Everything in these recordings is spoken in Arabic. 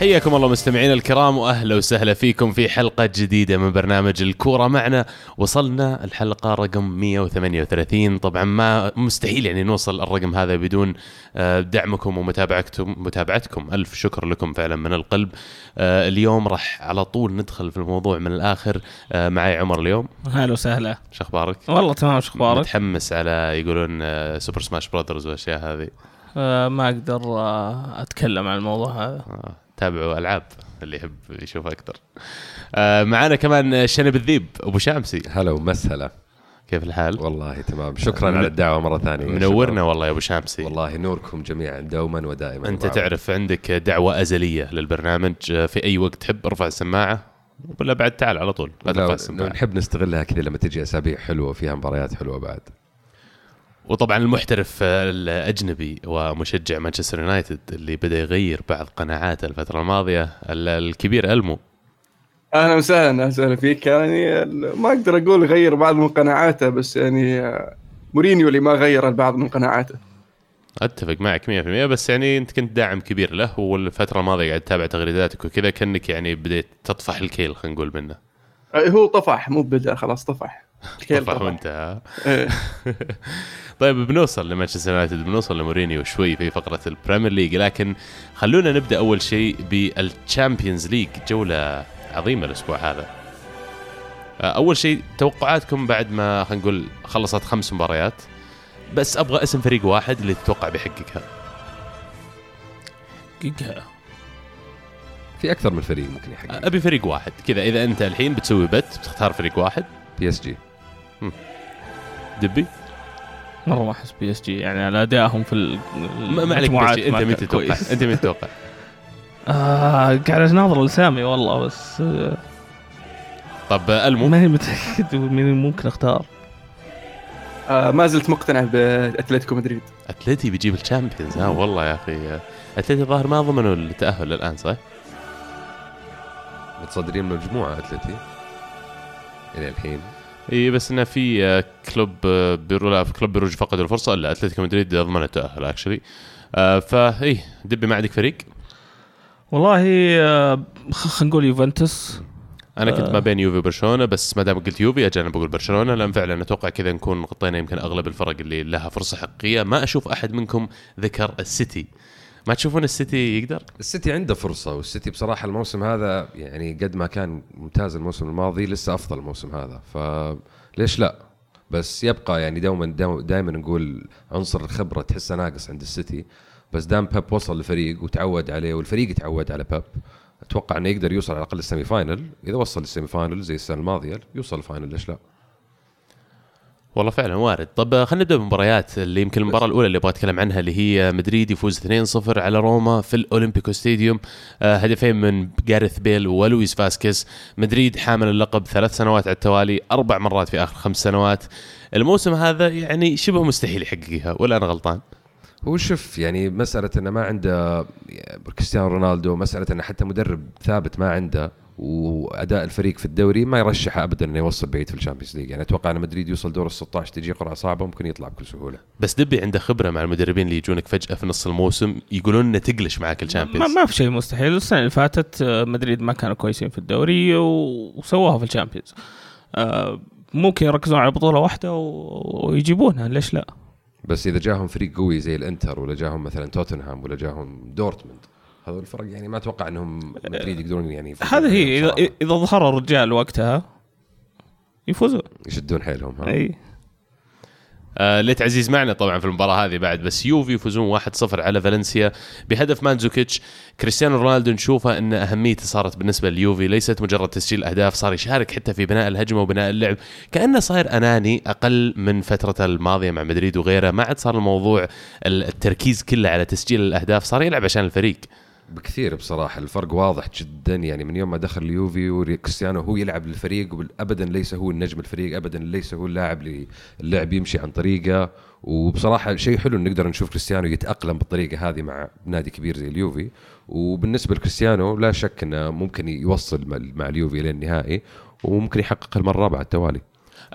حياكم الله مستمعينا الكرام وأهلا وسهلا فيكم في حلقة جديدة من برنامج الكورة معنا. وصلنا الحلقة رقم 138 طبعا ما مستحيل يعني نوصل الرقم هذا بدون آه، دعمكم ومتابعتكم متابعتكم. ألف شكر لكم فعلا من القلب. آه، اليوم راح على طول ندخل في الموضوع من الآخر. آه، معي عمر اليوم. هلا وسهلا. شو أخبارك؟ والله تمام شو أخبارك؟ متحمس على يقولون سوبر سماش براذرز والأشياء هذه. ما أقدر أتكلم عن الموضوع هذا. تابعوا ألعاب اللي يحب يشوف أكثر آه، معنا كمان شنب الذيب أبو شامسي. هلا ومسهلا. كيف الحال؟ والله تمام. شكرا على الدعوة مرة ثانية. منورنا. والله يا أبو شامسي. والله نوركم جميعا دوما ودائما. أنت معكم. تعرف عندك دعوة أزلية للبرنامج آه، في أي وقت تحب ارفع السماعة ولا بعد تعال على طول. لا ترفع السماعة. نحب نستغلها كذا لما تجي أسابيع حلوة وفيها مباريات حلوة بعد. وطبعا المحترف الأجنبي ومشجع مانشستر يونايتد اللي بدأ يغير بعض قناعاته الفترة الماضية ال- الكبير ألمو. أهلا وسهلا أهلا وسهلا فيك. يعني ما أقدر أقول غير بعض من قناعاته بس يعني آه، مورينيو اللي ما غير البعض من قناعاته. أتفق معك 100% بس يعني أنت كنت داعم كبير له والفترة الماضية قاعد تتابع تغريداتك وكذا كأنك يعني بديت تطفح الكيل خلينا نقول منه. آه، هو طفح مو بدأ خلاص طفح. الكيل طفح وانتهى إيه. طيب بنوصل لمانشستر يونايتد بنوصل لمورينيو شوي في فقرة ال Premier League لكن خلونا نبدأ أول شيء بال Champions League جولة عظيمة الأسبوع هذا. آه، أول شيء توقعاتكم بعد ما خلينا نقول خلصت خمس مباريات بس أبغى اسم فريق واحد اللي تتوقع بيحققها. دقيقة في أكثر من فريق ممكن يحقق أبي فريق واحد. كذا إذا أنت الحين بتسوي بت بتختار فريق واحد. بي إس جي. دبي؟ مرة ما أحس PSG يعني على أدائهم في ال- ما عليك أنت كان تتوقع. أنت مين تتوقع؟ آه قاعد اناظر لسامي والله بس آه طب آه، ألمو؟ ماني متأكد مين ممكن أختار. آه، ما زلت مقتنع بأتلتيكو مدريد. أتلتي بيجيب ال Champions. ها والله يا أخي أتلتي الظاهر ما ضمنوا التأهل الآن صح؟ متصدرين من المجموعه أتلتي. إلى الحين. إي بس إنه في آه، Club آه، بيرو لا في Club Brugge فقدوا الفرصة لا اتلتيكو مدريد ضمن التاهل actually فاي دبي ما عندك فريق؟ والله آه خلينا نقول يوفنتوس. أنا كنت آه. ما بين يوفي وبرشلونة بس ما دام قلت يوفي أجل أنا بقول برشلونة لأن فعلا أتوقع كذا نكون غطينا يمكن أغلب الفرق اللي لها فرصة حقيقية. ما أشوف أحد منكم ذكر السيتي. ما تشوفون السيتي يقدر؟ السيتي عنده فرصة والسيتي بصراحة الموسم هذا يعني قد ما كان ممتاز الموسم الماضي لسه أفضل الموسم هذا. فليش لا؟ بس يبقى يعني دوما دائما نقول عنصر الخبرة تحسه ناقص عند السيتي. بس دام بيب وصل للفريق وتعود عليه والفريق تعود على بيب أتوقع إنه يقدر يوصل على الأقل ال semi-final. إذا وصل لل semi-final زي السنة الماضية يوصل ال final ليش لا؟ والله فعلا وارد. طب آه، خلينا نبدأ بالمباريات اللي يمكن المباراة الأولى اللي أبغى اتكلم عنها اللي هي مدريد يفوز 2-0 على روما في الأولمبيكو stadium. آه، هدفين من جاريث بيل ولويس فاسكيز. مدريد حامل اللقب ثلاث سنوات على التوالي أربع مرات في آخر خمس سنوات. الموسم هذا يعني شبه مستحيل يحققها ولا أنا غلطان؟ هو شوف يعني مسألة إنه ما عنده كريستيانو رونالدو مسألة إنه حتى مدرب ثابت ما عنده. وأداء الفريق في الدوري ما يرشحه ابدا إنه يوصل بعيد في ال Champions League. يعني أتوقع أن مدريد يوصل دور ال 16 تجي قرعة صعبة ممكن يطلع بكل سهولة. بس دبي عنده خبرة مع المدربين اللي يجونك فجأة في نص الموسم يقولون إنه تقلش معك ما, ال Champions. ما في شيء مستحيل. السنة اللي فاتت آه، مدريد ما كانوا كويسين في الدوري وسووها في ال Champions. آه ممكن يركزون على بطولة واحدة و- ويجيبونها. ليش لا؟ بس إذا جاهم فريق قوي زي الإنتر ولا جاهم مثلا توتنهام ولا جاهم دورتموند هذول الفرق يعني ما أتوقع إنهم مدريد يقدرون يعني هذا هي إذا بصراحة إذا ظهر الرجال وقتها يفوزون. يشدون حيلهم ها؟ أي. آه ليت عزيز معنا طبعا في المباراة هذه بعد بس يوفي يفوزون 1-0 على فالنسيا. بهدف مانزوكيتش كريستيانو رونالدو نشوفه إن أهميته صارت بالنسبة لليوفي ليست مجرد تسجيل أهداف صار يشارك حتى في بناء الهجمة وبناء اللعب. كأنه صاير أناني أقل من فترته الماضية مع مدريد وغيره. ما عاد صار الموضوع التركيز كله على تسجيل الأهداف صار يلعب عشان الفريق. بكثير بصراحة الفرق واضح جدا. يعني من يوم ما دخل اليوفي وكريستيانو هو يلعب للفريق ابدا ليس هو النجم الفريق ابدا ليس هو اللاعب اللي اللعب يمشي عن طريقه. وبصراحة شيء حلو إن نقدر نشوف كريستيانو يتأقلم بالطريقة هذه مع نادي كبير زي اليوفي. وبالنسبة لكريستيانو لا شك إنه ممكن يوصل مع- اليوفي للنهائي وممكن يحقق المرة الرابعة على التوالي.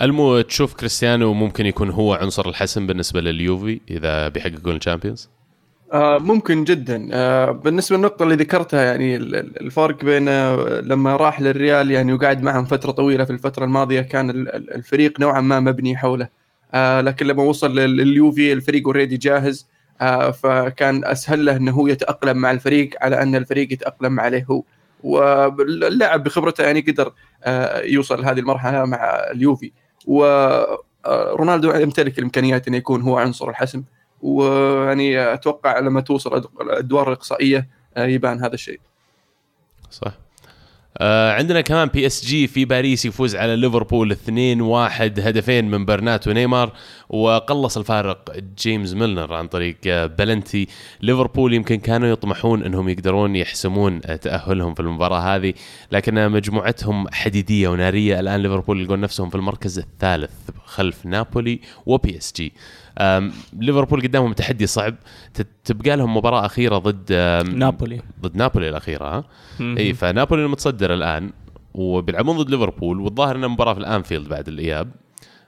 المو تشوف كريستيانو ممكن يكون هو عنصر الحسم بالنسبة لليوفي إذا بيحققون الشامبيونز؟ ممكن جدا. آه بالنسبة للنقطة اللي ذكرتها يعني ال- ال- الفرق بين آه، لما راح للريال يعني وقعد معهم فترة طويلة في الفترة الماضية كان ال- ال- الفريق نوعا ما مبني حوله. آه لكن لما وصل لل- لليوفي الفريق already جاهز. آه فكان أسهل له إنه هو يتأقلم مع الفريق على أن الفريق يتأقلم عليه هو. واللاعب بخبرته يعني قدر آه يوصل لهذه المرحلة مع اليوفي. ورونالدو يمتلك الإمكانيات إنه يكون هو عنصر الحسم ويعني أتوقع لما توصل الأدوار الإقصائية آه، يبان هذا الشيء. صح. آه عندنا كمان PSG في باريس يفوز على ليفربول 2-1 هدفين من برنات ونيمار وقلص الفارق جيمس ميلنر عن طريق آه بلنتي. ليفربول يمكن كانوا يطمحون إنهم يقدرون يحسمون تأهلهم في المباراة هذه لكن مجموعتهم حديدية ونارية. الآن ليفربول يلقون نفسهم في المركز الثالث خلف نابولي و PSG ليفربول قدامهم تحدي صعب. تبقى لهم مباراة أخيرة ضد نابولي. ضد نابولي الأخيرة ها. إي فنابولي المتصدر الآن وبيلعبون ضد ليفربول والظاهر إنها مباراة في الأنفيلد بعد الإياب.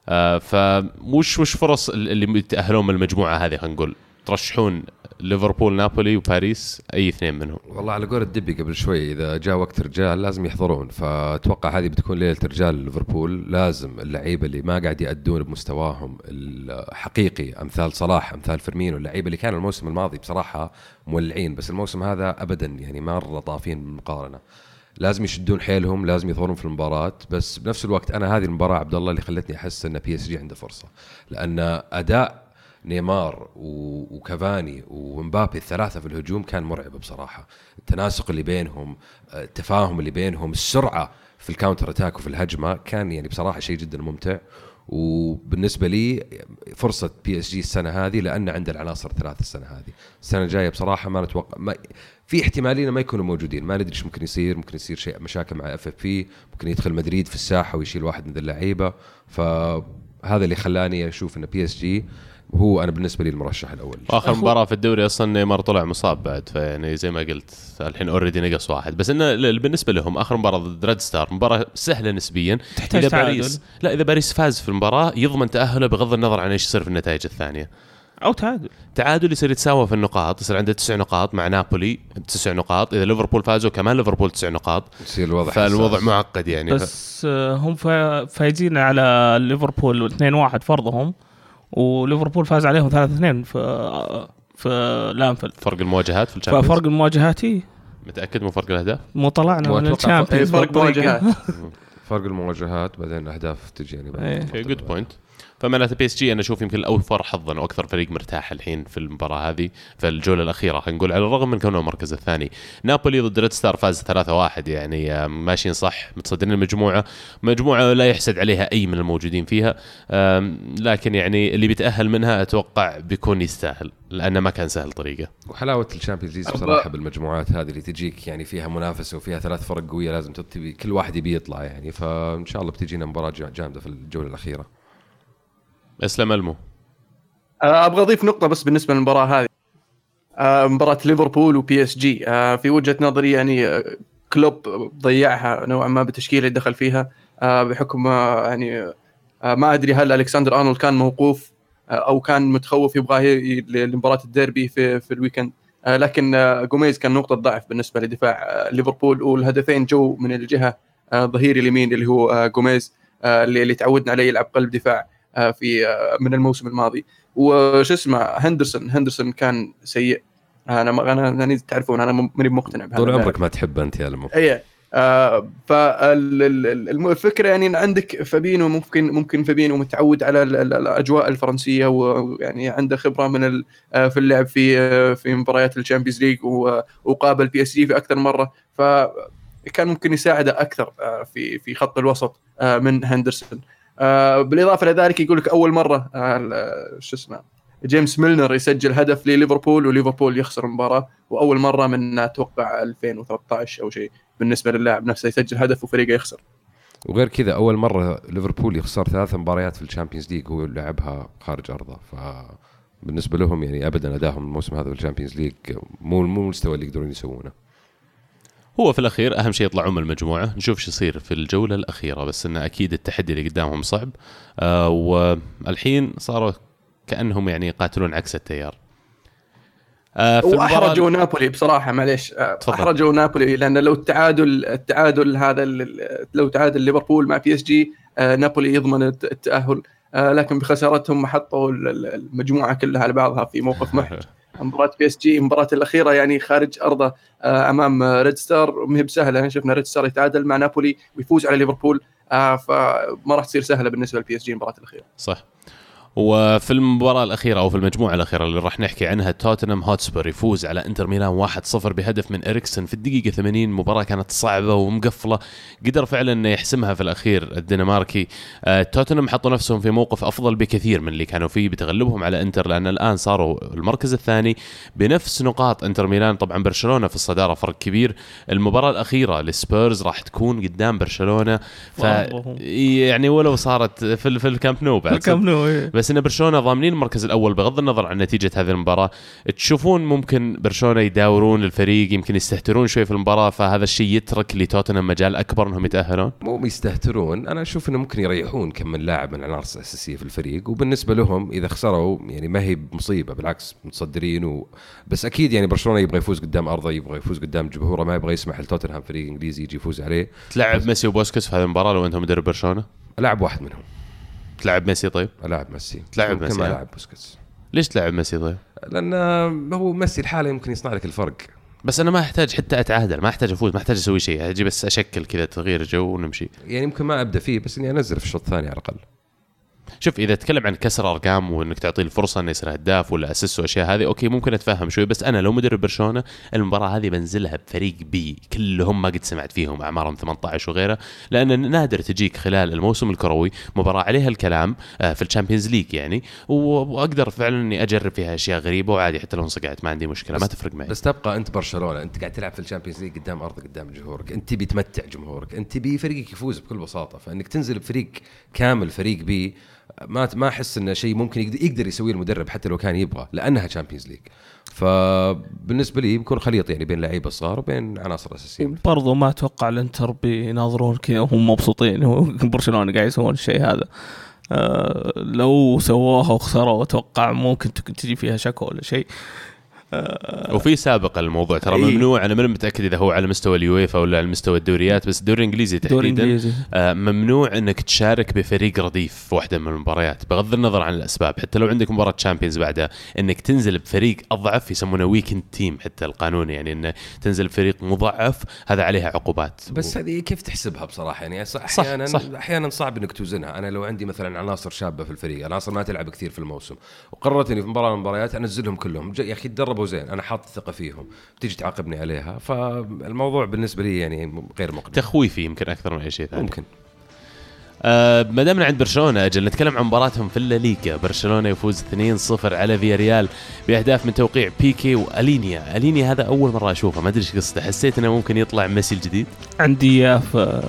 آه فوش وش فرص ال- اللي يتأهلون من المجموعة هذه خلينا نقول؟ ترشحون ليفربول نابولي وباريس أي اثنين منهم. والله على قول الدبي قبل شوي إذا جاء وقت رجال لازم يحضرون. فأتوقع هذه بتكون ليلة رجال ليفربول. لازم اللعيبة اللي ما قاعد يأدون بمستواهم الحقيقي أمثال صلاح أمثال فيرمينو اللعيبة اللي كانوا الموسم الماضي بصراحة مولعين. بس الموسم هذا ابدا يعني مره طافين بالمقارنه لازم يشدون حيلهم لازم يظهرون في المباراة. بس بنفس الوقت أنا هذه المباراة عبد الله اللي خلتني أحس إن PSG عنده فرصة. لأن أداء نيمار وكافاني ومبابي الثلاثة في الهجوم كان مرعب بصراحة. التناسق اللي بينهم التفاهم اللي بينهم السرعة في ال counter attack وفي الهجمة كان يعني بصراحة شيء جدا ممتع. وبالنسبة لي فرصة PSG السنة هذه لأن عنده العناصر الثلاث السنة هذه. السنة الجاية بصراحة ما نتوقع ما في احتماليه ما يكونوا موجودين. ما ندري إيش ممكن يصير. ممكن يصير شيء مشاكل مع FFP ممكن يدخل مدريد في الساحة ويشيل واحد من اللعيبة. فهذا اللي خلاني أشوف إن PSG هو أنا بالنسبة لي المرشح الأول. واخر مباراة في الدوري أصلا نيمار طلع مصاب بعد فيعني زي ما قلت الحين already نقص واحد. بس إنه بالنسبة لهم آخر مباراة ضد ريد ستار مباراة سهلة نسبيا. تحتاج إذا تعادل. باريس لا إذا باريس فاز في المباراة يضمن تأهله بغض النظر عن إيش يصير في النتائج الثانية. أو تعادل. تعادل يصير يتساوى في النقاط يصير عنده تسع نقاط مع نابولي تسع نقاط. إذا ليفربول فازوا كمان ليفربول تسع نقاط. يصير الوضع فالوضع حساس. معقد يعني. ف... بس آه، هم فا- فايزين على ليفربول 2-1 فرضهم. وليفربول فاز عليهم 3-2 في في الأنفيلد فرق المواجهات في الشامبيونز؟ ففرق المواجهات إيه، متأكد من فرق الأهداف؟ مو طلعنا مو من الشامبيونز. فرق بالطريقة. مواجهات. فرق المواجهات بعدين الأهداف تجي يعني بعد. good point فمعناته PSG أنا أشوف يمكن الأوفر حظا وأكثر فريق مرتاح الحين في المباراة هذه. في الجوله الأخيرة خلينا نقول على الرغم من كونه المركز الثاني. نابولي ضد ريد ستار فاز 3-1 يعني آم، ماشيين صح متصدرين المجموعة. مجموعة لا يحسد عليها أي من الموجودين فيها لكن يعني اللي بيتأهل منها أتوقع بيكون يستاهل لأنه ما كان سهل طريقه. وحلاوة ال Champions League بصراحة بالمجموعات هذه اللي تجيك يعني فيها منافسة وفيها ثلاث فرق قوية لازم تبي كل واحد يبي يطلع يعني. فإن شاء الله بتجينا مباراة جا- جامدة في الجولة الأخيرة. أسلم ألمو. آه، أبغى أضيف نقطة بس بالنسبة للمباراة هذه. آه، مباراة ليفربول و PSG في وجهة نظري يعني آه، كلوب ضيعها نوعا ما بالتشكيله اللي دخل فيها. بحكم يعني ما أدري هل ألكسندر أرنولد كان موقوف أو كان متخوف يبغاه لمباراة الديربي في في ال weekend. لكن جوميز كان نقطة ضعف بالنسبة لدفاع ليفربول. والهدفين جو من الجهة ظهير اليمين اللي هو جوميز اللي تعودنا عليه يلعب قلب دفاع. في آه، من الموسم الماضي. وش اسمه هندرسون. هندرسون كان سيء. أنا ما أنا يعني تعرفون أنا ماني مقتنع بهذا على طول. عمرك ما تحب أنت يالمو. اي آه فالفكرة يعني إن عندك فابينو ممكن ممكن فابينو متعود على ال- ال- الأجواء الفرنسية ويعني عنده خبرة من آه، في اللعب في آه، في مباريات ال Champions League وقابل PSG في أكثر مرة. فكان ممكن يساعده أكثر آه، في في خط الوسط آه، من هندرسون. آه، بالإضافة إلى ذلك يقول لك أول مرة آه، شو اسمه جيمس ميلنر يسجل هدف لليفربول وليفربول يخسر المباراة وأول مرة من أتوقع 2013 أو شيء بالنسبة للاعب نفسه يسجل هدف وفريقه يخسر. وغير كذا أول مرة ليفربول يخسر ثلاث مباريات في ال Champions League هو لعبها خارج أرضه. فبالنسبه لهم يعني ابدا ادائهم الموسم هذا في ال Champions League مو مو المستوى اللي يقدرون يسوونه. هو في الأخير أهم شيء يطلعون من المجموعة. نشوف شو يصير في الجولة الأخيرة بس انه أكيد التحدي اللي قدامهم صعب. آه والحين صاروا كأنهم يعني يقاتلون عكس التيار. آه، وأحرجوا نابولي بصراحة معليش. آه،. أحرجوا نابولي لأن لو التعادل التعادل هذا لو تعادل ليفربول مع بي إس جي آه، نابولي يضمن الت- التأهل. آه، لكن بخسارتهم حطوا ال- ال- المجموعة كلها على بعضها في موقف محرج. مباراة بي إس جي المباراه الأخيرة يعني خارج أرضه آه، أمام ريد ستار ما هي بسهله شفنا ريد ستار يتعادل مع نابولي ويفوز على ليفربول. آه، فما راح تصير سهلة بالنسبة للبي إس جي المباراة الأخيرة. صح. وفي المباراة الأخيرة أو في المجموعة الأخيرة اللي راح نحكي عنها توتنهام هوتسبر يفوز على إنتر ميلان 1-0 بهدف من إريكسن. في الدقيقة 80 مباراة كانت صعبة ومقفلة قدر فعلا إنه يحسمها في الأخير الدنماركي. آه توتنهام حطوا نفسهم في موقف أفضل بكثير من اللي كانوا فيه بتغلبهم على إنتر لأن الآن صاروا المركز الثاني بنفس نقاط إنتر ميلان. طبعا برشلونة في الصدارة فرق كبير. المباراة الأخيرة للسبيرز راح تكون قدام برشلونة. ف. يعني ولو صارت في, ال- في الكامب نو بعد. الكامب نو إيه. بس إن برشلونة ضامنين المركز الأول بغض النظر عن نتيجة هذه المباراة تشوفون ممكن برشلونة يداورون الفريق يمكن يستهترون شوي في المباراة فهذا الشيء يترك لتوتنهام مجال أكبر إنهم يتأهلون؟ مو يستهترون أنا أشوف إنه ممكن يريحون كم من لاعب من العناصر الأساسية في الفريق وبالنسبة لهم إذا خسروا يعني ما هي بمصيبه بالعكس متصدرين و... بس أكيد يعني برشلونة يبغى يفوز قدام أرضه يبغى يفوز قدام جمهوره ما يبغى يسمح لتوتنهام فريق إنجليزي يجي يفوز عليه. تلعب ميسي وبوسكيتس في هذه المباراة لو انت مدرب برشلونة؟ العب واحد منهم. تلعب ميسي طيب؟ ألعب ميسي. تلعب ميسي، ما؟ ألعب بوسكيتس. ليش تلعب ميسي طيب؟ لأن هو ميسي الحاله يمكن يصنع لك الفرق. بس أنا ما أحتاج حتى أتعادل ما أحتاج أفوز ما أحتاج أسوي شيء. أجي بس أشكل كذا تغيير جو ونمشي. يعني يمكن ما أبدأ فيه بس إني انزله في الشوط الثاني على الأقل. شوف إذا تكلم عن كسر أرقام وإنك تعطيه الفرصة إنه يصير هداف ولا اسس وأشياء هذه أوكي ممكن أتفهم شوي بس أنا لو مدرب برشلونة المباراة هذه بنزلها بفريق B كلهم ما قد سمعت فيهم أعمارهم 18 وغيره لأن نادر تجيك خلال الموسم الكروي مباراة عليها الكلام آه، في ال Champions League يعني وأقدر فعلا إني أجرب فيها أشياء غريبة وعادي حتى لو انصقعت ما عندي مشكلة ما تفرق معي. بس تبقى أنت برشلونة أنت قاعد تلعب في ال Champions League قدام ارضك قدام جمهورك أنت تبي تمتع جمهورك أنت تبي فريقك يفوز بكل بساطة فإنك تنزل بفريق كامل فريق B ما ما أحس إنه شيء ممكن يقدر, يقدر يسويه المدرب حتى لو كان يبغى لأنها Champions League فبالنسبة لي بيكون خليط يعني بين لعيبه صغار وبين عناصر أساسية. برضو ما أتوقع الإنتر بيناظرون كذا وهم مبسوطين وبرشلونة قاعد يسوون الشيء هذا. آه لو سووها وخسروا أتوقع ممكن تجي فيها شكوى ولا شيء. وفي سابق الموضوع ترى إيه. ممنوع أنا ماني متأكد إذا هو على مستوى اليويفا ولا على مستوى الدوريات بس الدوري الانجليزي تحديدا آه، ممنوع إنك تشارك بفريق رديف في واحدة من المباريات بغض النظر عن الأسباب. حتى لو عندك مباراة Champions بعدها إنك تنزل بفريق أضعف يسمونه ويكند تيم حتى القانون يعني إنه تنزل بفريق مضعف هذا عليها عقوبات. بس هذه كيف تحسبها بصراحة؟ يعني صح- صح، أحيانا صح. أحيانا صعب إنك توزنها. أنا لو عندي مثلا عناصر شابة في الفريق عناصر ما تلعب كثير في الموسم وقررت إني في مباراة من المباريات أنزلهم كلهم. يا أخي تدربوا زين أنا حاط ثقه فيهم. تيجي تعاقبني عليها فالموضوع بالنسبة لي يعني غير مقنع. تخويفي يمكن أكثر من أي شيء ثاني. ممكن. آه ما دامنا عند برشلونة أجل نتكلم عن مباراتهم في الليغا برشلونة يفوز 2-0 على فياريال بأهداف من توقيع بيكي وألينيا. ألينيا هذا أول مرة أشوفه ما أدري إيش قصته. حسيت إنه ممكن يطلع ميسي الجديد؟ عندي إياه في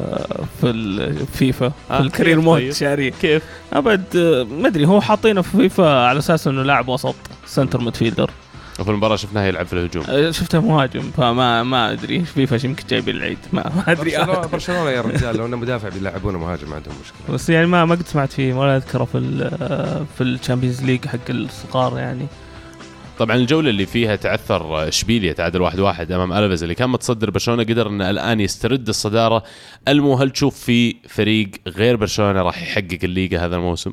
في الفيفا آه، في ال career mode طيب؟ شاري. كيف؟ أبد ما أدري هو حاطينه في فيفا على أساس إنه لاعب وسط center midfielder. وفي المباراة شفناه يلعب في الهجوم. آه، شفته مهاجم فما ما أدري. فيفا يمكن جايب العيد. ما, ما أدري. برشلونه يا رجال لو إنه مدافع بيلعبونه مهاجم ما عندهم مشكلة. بس يعني ما ما قد سمعت فيه ولا أذكره في ال- في ال Champions League حق الصغار يعني. طبعا الجولة اللي فيها تعثر إشبيليا تعادل واحد واحد أمام ألافيس اللي كان متصدر برشلونة قدر إنه الآن يسترد الصدارة. المهم هل تشوف في فريق غير برشلونة راح يحقق الليغا هذا الموسم؟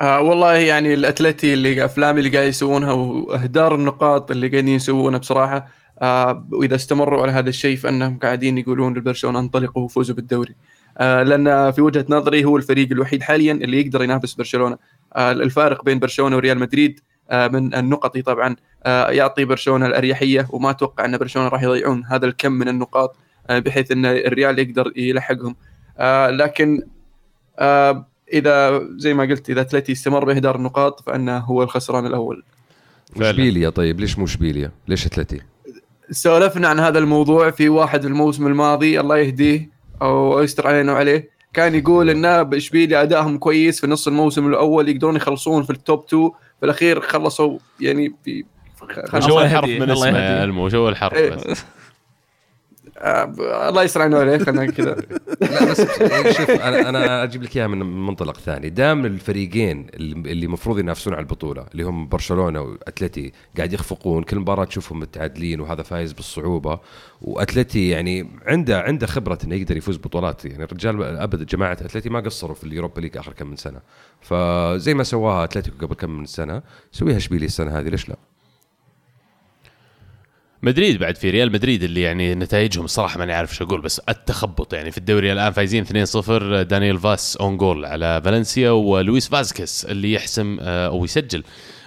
آه والله يعني الأتلتي اللي أفلام اللي قاعد يسوونها وأهدار النقاط اللي قاعدين يسوونها بصراحة آه وإذا استمروا على هذا الشيء فإنهم قاعدين يقولون لبرشلونه انطلقوا وفوزوا بالدوري. آه لأن في وجهة نظري هو الفريق الوحيد حاليا اللي يقدر ينافس برشلونة. آه الفارق بين برشلونة وريال مدريد آه من النقطي طبعا آه يعطي برشلونة الأريحية وما أتوقع أن برشلونة راح يضيعون هذا الكم من النقاط آه بحيث أن الريال يقدر يلحقهم. آه لكن آه إذا زي ما قلت إذا أتلتي استمر بإهدار النقاط فأنه هو الخسران الأول. اشبيليا طيب ليش مو اشبيليا؟ ليش أتلتي؟ سولفنا عن هذا الموضوع في واحد الموسم الماضي الله يهديه أو يستر علينا وعليه كان يقول إن باشبيليا أدائهم كويس في نص الموسم الأول يقدرون يخلصون في التوب 2 في الأخير خلصوا يعني في الله الحرف من اسمه. المو هو الحرف إيه. بس آه الله يسر عنه عليه خلينا كذا. لا بس شوف أنا أنا أجيب لك إياها من منطلق ثاني. دام الفريقين اللي المفروض ينافسون على البطولة اللي هم برشلونة وأتلتي قاعد يخفقون كل مباراة تشوفهم متعادلين وهذا فايز بالصعوبة وأتلتي يعني عنده عنده خبرة إنه يقدر يفوز بطولات. يعني الرجال ابدا جماعة أتلتي ما قصروا في ال Europa League آخر كم من سنة. فزي ما سواها أتلتيكو قبل كم من سنة سويها اشبيليه السنة هذه؟ ليش لا؟ مدريد بعد في ريال مدريد اللي يعني نتائجهم الصراحه ماني عارف إيش أقول بس التخبط يعني في الدوري الآن فايزين 2-0 دانيال فاس own goal على فالنسيا ولوكاس فاسكيز اللي يحسم آه، أو يسجل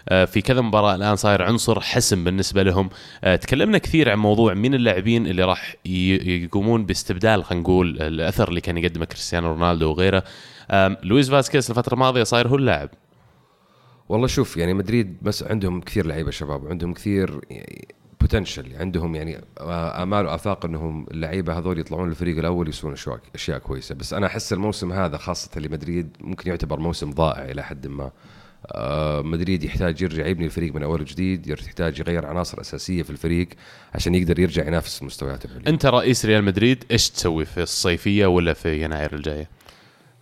آه، في كذا مباراة الآن صاير عنصر حسم بالنسبة لهم. آه، تكلمنا كثير عن موضوع مين اللاعبين اللي راح يقومون باستبدال خلينا نقول الأثر اللي كان يقدمه كريستيانو رونالدو وغيره. لويس فاسكيز الفترة الماضية صاير هو اللاعب. والله شوف يعني مدريد بس عندهم كثير لعيبة شباب وعندهم كثير potential عندهم يعني آمال وآفاق إنهم اللعيبة هذول يطلعون الفريق الأول يسوون أشياء كويسة. بس أنا أحس الموسم هذا خاصة لمدريد ممكن يعتبر موسم ضائع إلى حد ما. آه، مدريد يحتاج يرجع يبني الفريق من أول وجديد يحتاج يغير عناصر أساسية في الفريق عشان يقدر يرجع ينافس المستويات أنت رئيس ريال مدريد إيش تسوي في الصيفية ولا في يناير الجاية؟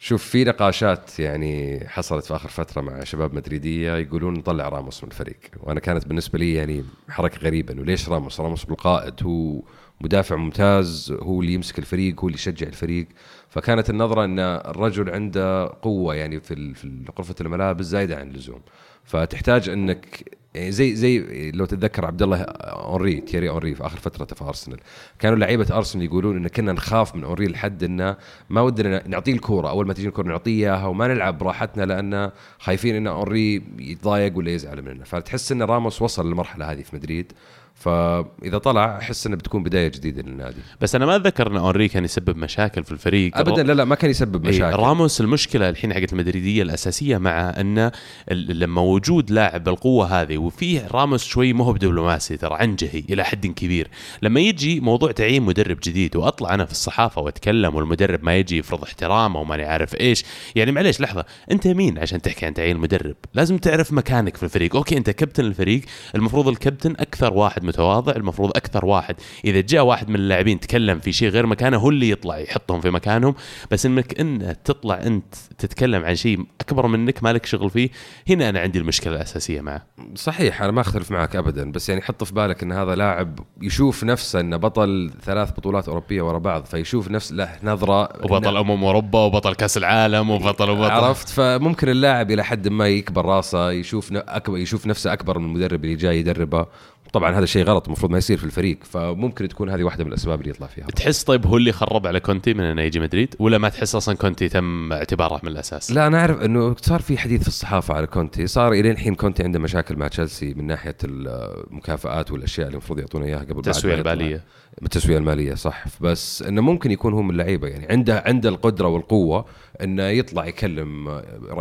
شوف في نقاشات يعني حصلت في آخر فترة مع شباب مدريدية يقولون نطلع راموس من الفريق. وأنا كانت بالنسبة لي يعني حركة غريبة إنه ليش راموس؟ راموس بالقائد هو مدافع ممتاز هو اللي يمسك الفريق هو اللي يشجع الفريق. فكانت النظرة إن الرجل عنده قوة يعني في في غرفه الملابس زايده عن اللزوم. فتحتاج إنك زي زي لو تتذكر عبد الله أونري تييري أونري في آخر فترته في أرسنال كانوا لعيبة أرسنال يقولون إن كنا نخاف من أونري لحد إنه ما ودنا نعطيه الكورة. أول ما تجي الكورة نعطيه إياها وما نلعب براحتنا لأن خايفين إن أونري يتضايق ولا يزعل مننا. فتحس إن راموس وصل للمرحلة هذه في مدريد؟ فإذا طلع أحس إنه بتكون بداية جديدة للنادي. بس أنا ما أتذكر أن أونري كان يسبب مشاكل في الفريق. ابدا لا لا ما كان يسبب إيه، مشاكل. راموس المشكلة الحين حقت المدريدية الأساسية مع إن ال- لما وجود لاعب بالقوة هذه وفيه راموس شوي ما هو بدبلوماسي ترى عنجهي إلى حد كبير. لما يجي موضوع تعيين مدرب جديد وأطلع أنا في الصحافة وأتكلم والمدرب ما يجي يفرض احترامه وماني عارف إيش يعني معليش لحظة أنت مين عشان تحكي عن تعيين مدرب؟ لازم تعرف مكانك في الفريق. أوكي أنت كابتن الفريق المفروض الكابتن أكثر واحد متواضع المفروض أكثر واحد. إذا جاء واحد من اللاعبين تكلم في شيء غير مكانه هو اللي يطلع يحطهم في مكانهم. بس إنك إن تطلع أنت تتكلم عن شيء أكبر منك مالك شغل فيه هنا أنا عندي المشكلة الأساسية معه. صحيح أنا ما أختلف معك ابدا بس يعني حط في بالك إن هذا لاعب يشوف نفسه إنه بطل ثلاث بطولات أوروبية ورا بعض فيشوف نفس له نظرة وبطل أمم أوروبا وبطل كأس العالم وبطل وبطل عرفت؟ فممكن اللاعب إلى حد ما يكبر راسه يشوف أكبر يشوف نفسه أكبر من المدرب اللي جاي يدربه طبعا هذا شيء غلط المفروض ما يصير في الفريق فممكن تكون هذه واحدة من الأسباب اللي يطلع فيها. تحس طيب هو اللي خرب على كونتي من أنه يجي مدريد ولا ما تحس أصلا كونتي تم اعتباره من الأساس؟ لا أنا أعرف إنه صار في حديث في الصحافة على كونتي صار إلى الحين كونتي عنده مشاكل مع تشيلسي من ناحية المكافآت والأشياء اللي المفروض يعطونا إياها قبل التسوية. المالية. بالتسويه المالية صح. بس إنه ممكن يكون هو من اللعيبة يعني عنده عنده القدرة والقوة إنه يطلع يكلم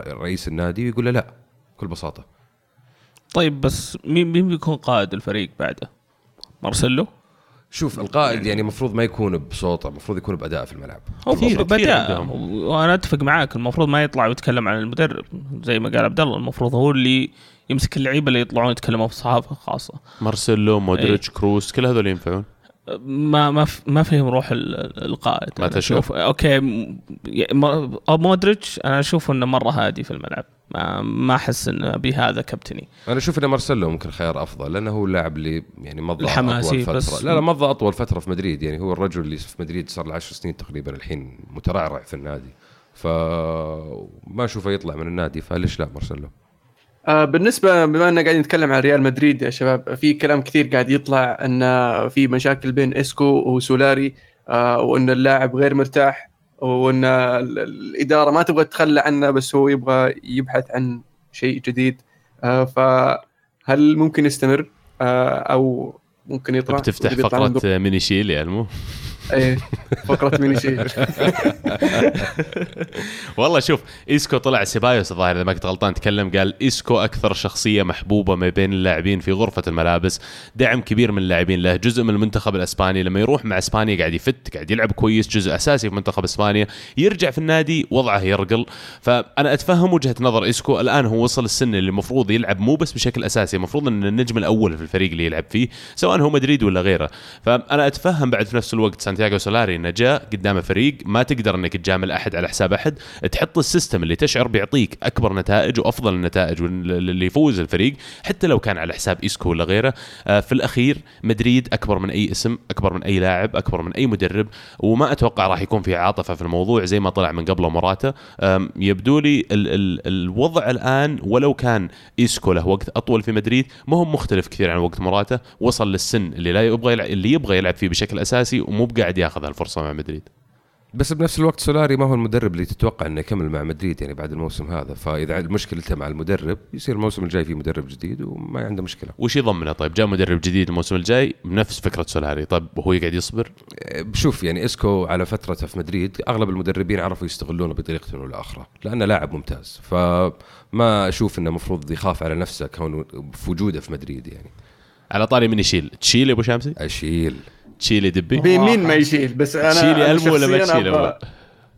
رئيس النادي ويقول له لا بكل بساطة. طيب بس مين مين بيكون قائد الفريق بعده؟ مارسيلو؟ شوف القائد يعني المفروض ما يكون بصوته المفروض يكون بأداء في الملعب هو عندهم. وأنا أتفق معاك المفروض ما يطلع ويتكلم عن المدرب زي ما قال عبد الله المفروض هو اللي يمسك اللعيبة اللي يطلعون يتكلموا في الصحافه خاصة مارسيلو مودريتش كروس كل هذول ينفعون ما ما ما فهم روح ال- القائد ما تشوف؟ okay مودريتش أنا أشوف إنه مرة هادي في الملعب ما ما أحس انه بهذا كابتني. أنا أشوف إن مارسيلو ممكن خيار أفضل لأنه هو اللاعب اللي يعني مضى أطول فترة. بس- لا لا مضى أطول فترة في مدريد يعني هو الرجل اللي في مدريد صار له 10 سنين تقريبا الحين مترعرع في النادي. فما أشوفه يطلع من النادي فليش لا مارسيلو؟ آه، بالنسبة بما إننا قاعدين نتكلم عن ريال مدريد يا شباب في كلام كثير قاعد يطلع إن في مشاكل بين إسكو وسولاري آه، وإن اللاعب غير مرتاح. وإن ال- الإدارة ما تبغى تتخلى عنه بس هو يبغى يبحث عن شيء جديد. آه، فهل ممكن يستمر؟ آه، أو ممكن يطلع؟ بتفتح فقرة مين يشيل يا المو. إيه فقرة مين يشيل والله شوف إيسكو طلع سيبايوس الظاهر إذا ما كنت غلطان تكلم قال إيسكو أكثر شخصية محبوبة ما بين اللاعبين في غرفة الملابس دعم كبير من اللاعبين له جزء من المنتخب الإسباني لما يروح مع إسبانيا قاعد يفت قاعد يلعب كويس جزء أساسي في منتخب إسبانيا يرجع في النادي وضعه يرقل. فأنا أتفهم وجهة نظر إيسكو الآن هو وصل السن اللي المفروض يلعب مو بس بشكل أساسي المفروض إن النجم الأول في الفريق اللي يلعب فيه سواء هو مدريد ولا غيره. فأنا أتفهم بعد في نفس الوقت سانتياغو سانتياغو سولاري إنه جاء قدامه فريق ما تقدر إنك تجامل أحد على حساب أحد تحط ال system اللي تشعر بيعطيك أكبر نتائج وأفضل النتائج واللي يفوز الفريق حتى لو كان على حساب اسكو ولا غيره. آه، في الأخير مدريد أكبر من أي اسم أكبر من أي لاعب أكبر من أي مدرب وما أتوقع راح يكون في عاطفة في الموضوع زي ما طلع من قبله آم، يبدو لي ال ال الوضع الآن ولو كان اسكو له وقت أطول في مدريد ما هو مختلف كثير عن وقت مراته وصل للسن اللي لا يبغى يلعب اللي يبغى يلعب فيه بشكل أساسي ومو بقاعد ياخذ هالفرصة مع مدريد. بس بنفس الوقت سولاري ما هو المدرب اللي تتوقع إنه يكمل مع مدريد يعني بعد الموسم هذا. فإذا مشكلته مع المدرب يصير الموسم الجاي في مدرب جديد وما عنده مشكلة. وش يضمنه؟ طيب جاء مدرب جديد الموسم الجاي بنفس فكرة سولاري. طيب هو يقعد يصبر؟ بشوف يعني إسكو على فترته في مدريد أغلب المدربين عرفوا يستغلونه بطريقة أو الاخرى لأنه لاعب ممتاز. فما أشوف إنه المفروض يخاف على نفسه كونه في وجوده في مدريد يعني. على طاري من يشيل. تشيل يا أبو شامسي أشيل. تشيل دبي؟ بمين ما يشيل؟ بس أنا تشيلي ألمو ولا ما تشيله؟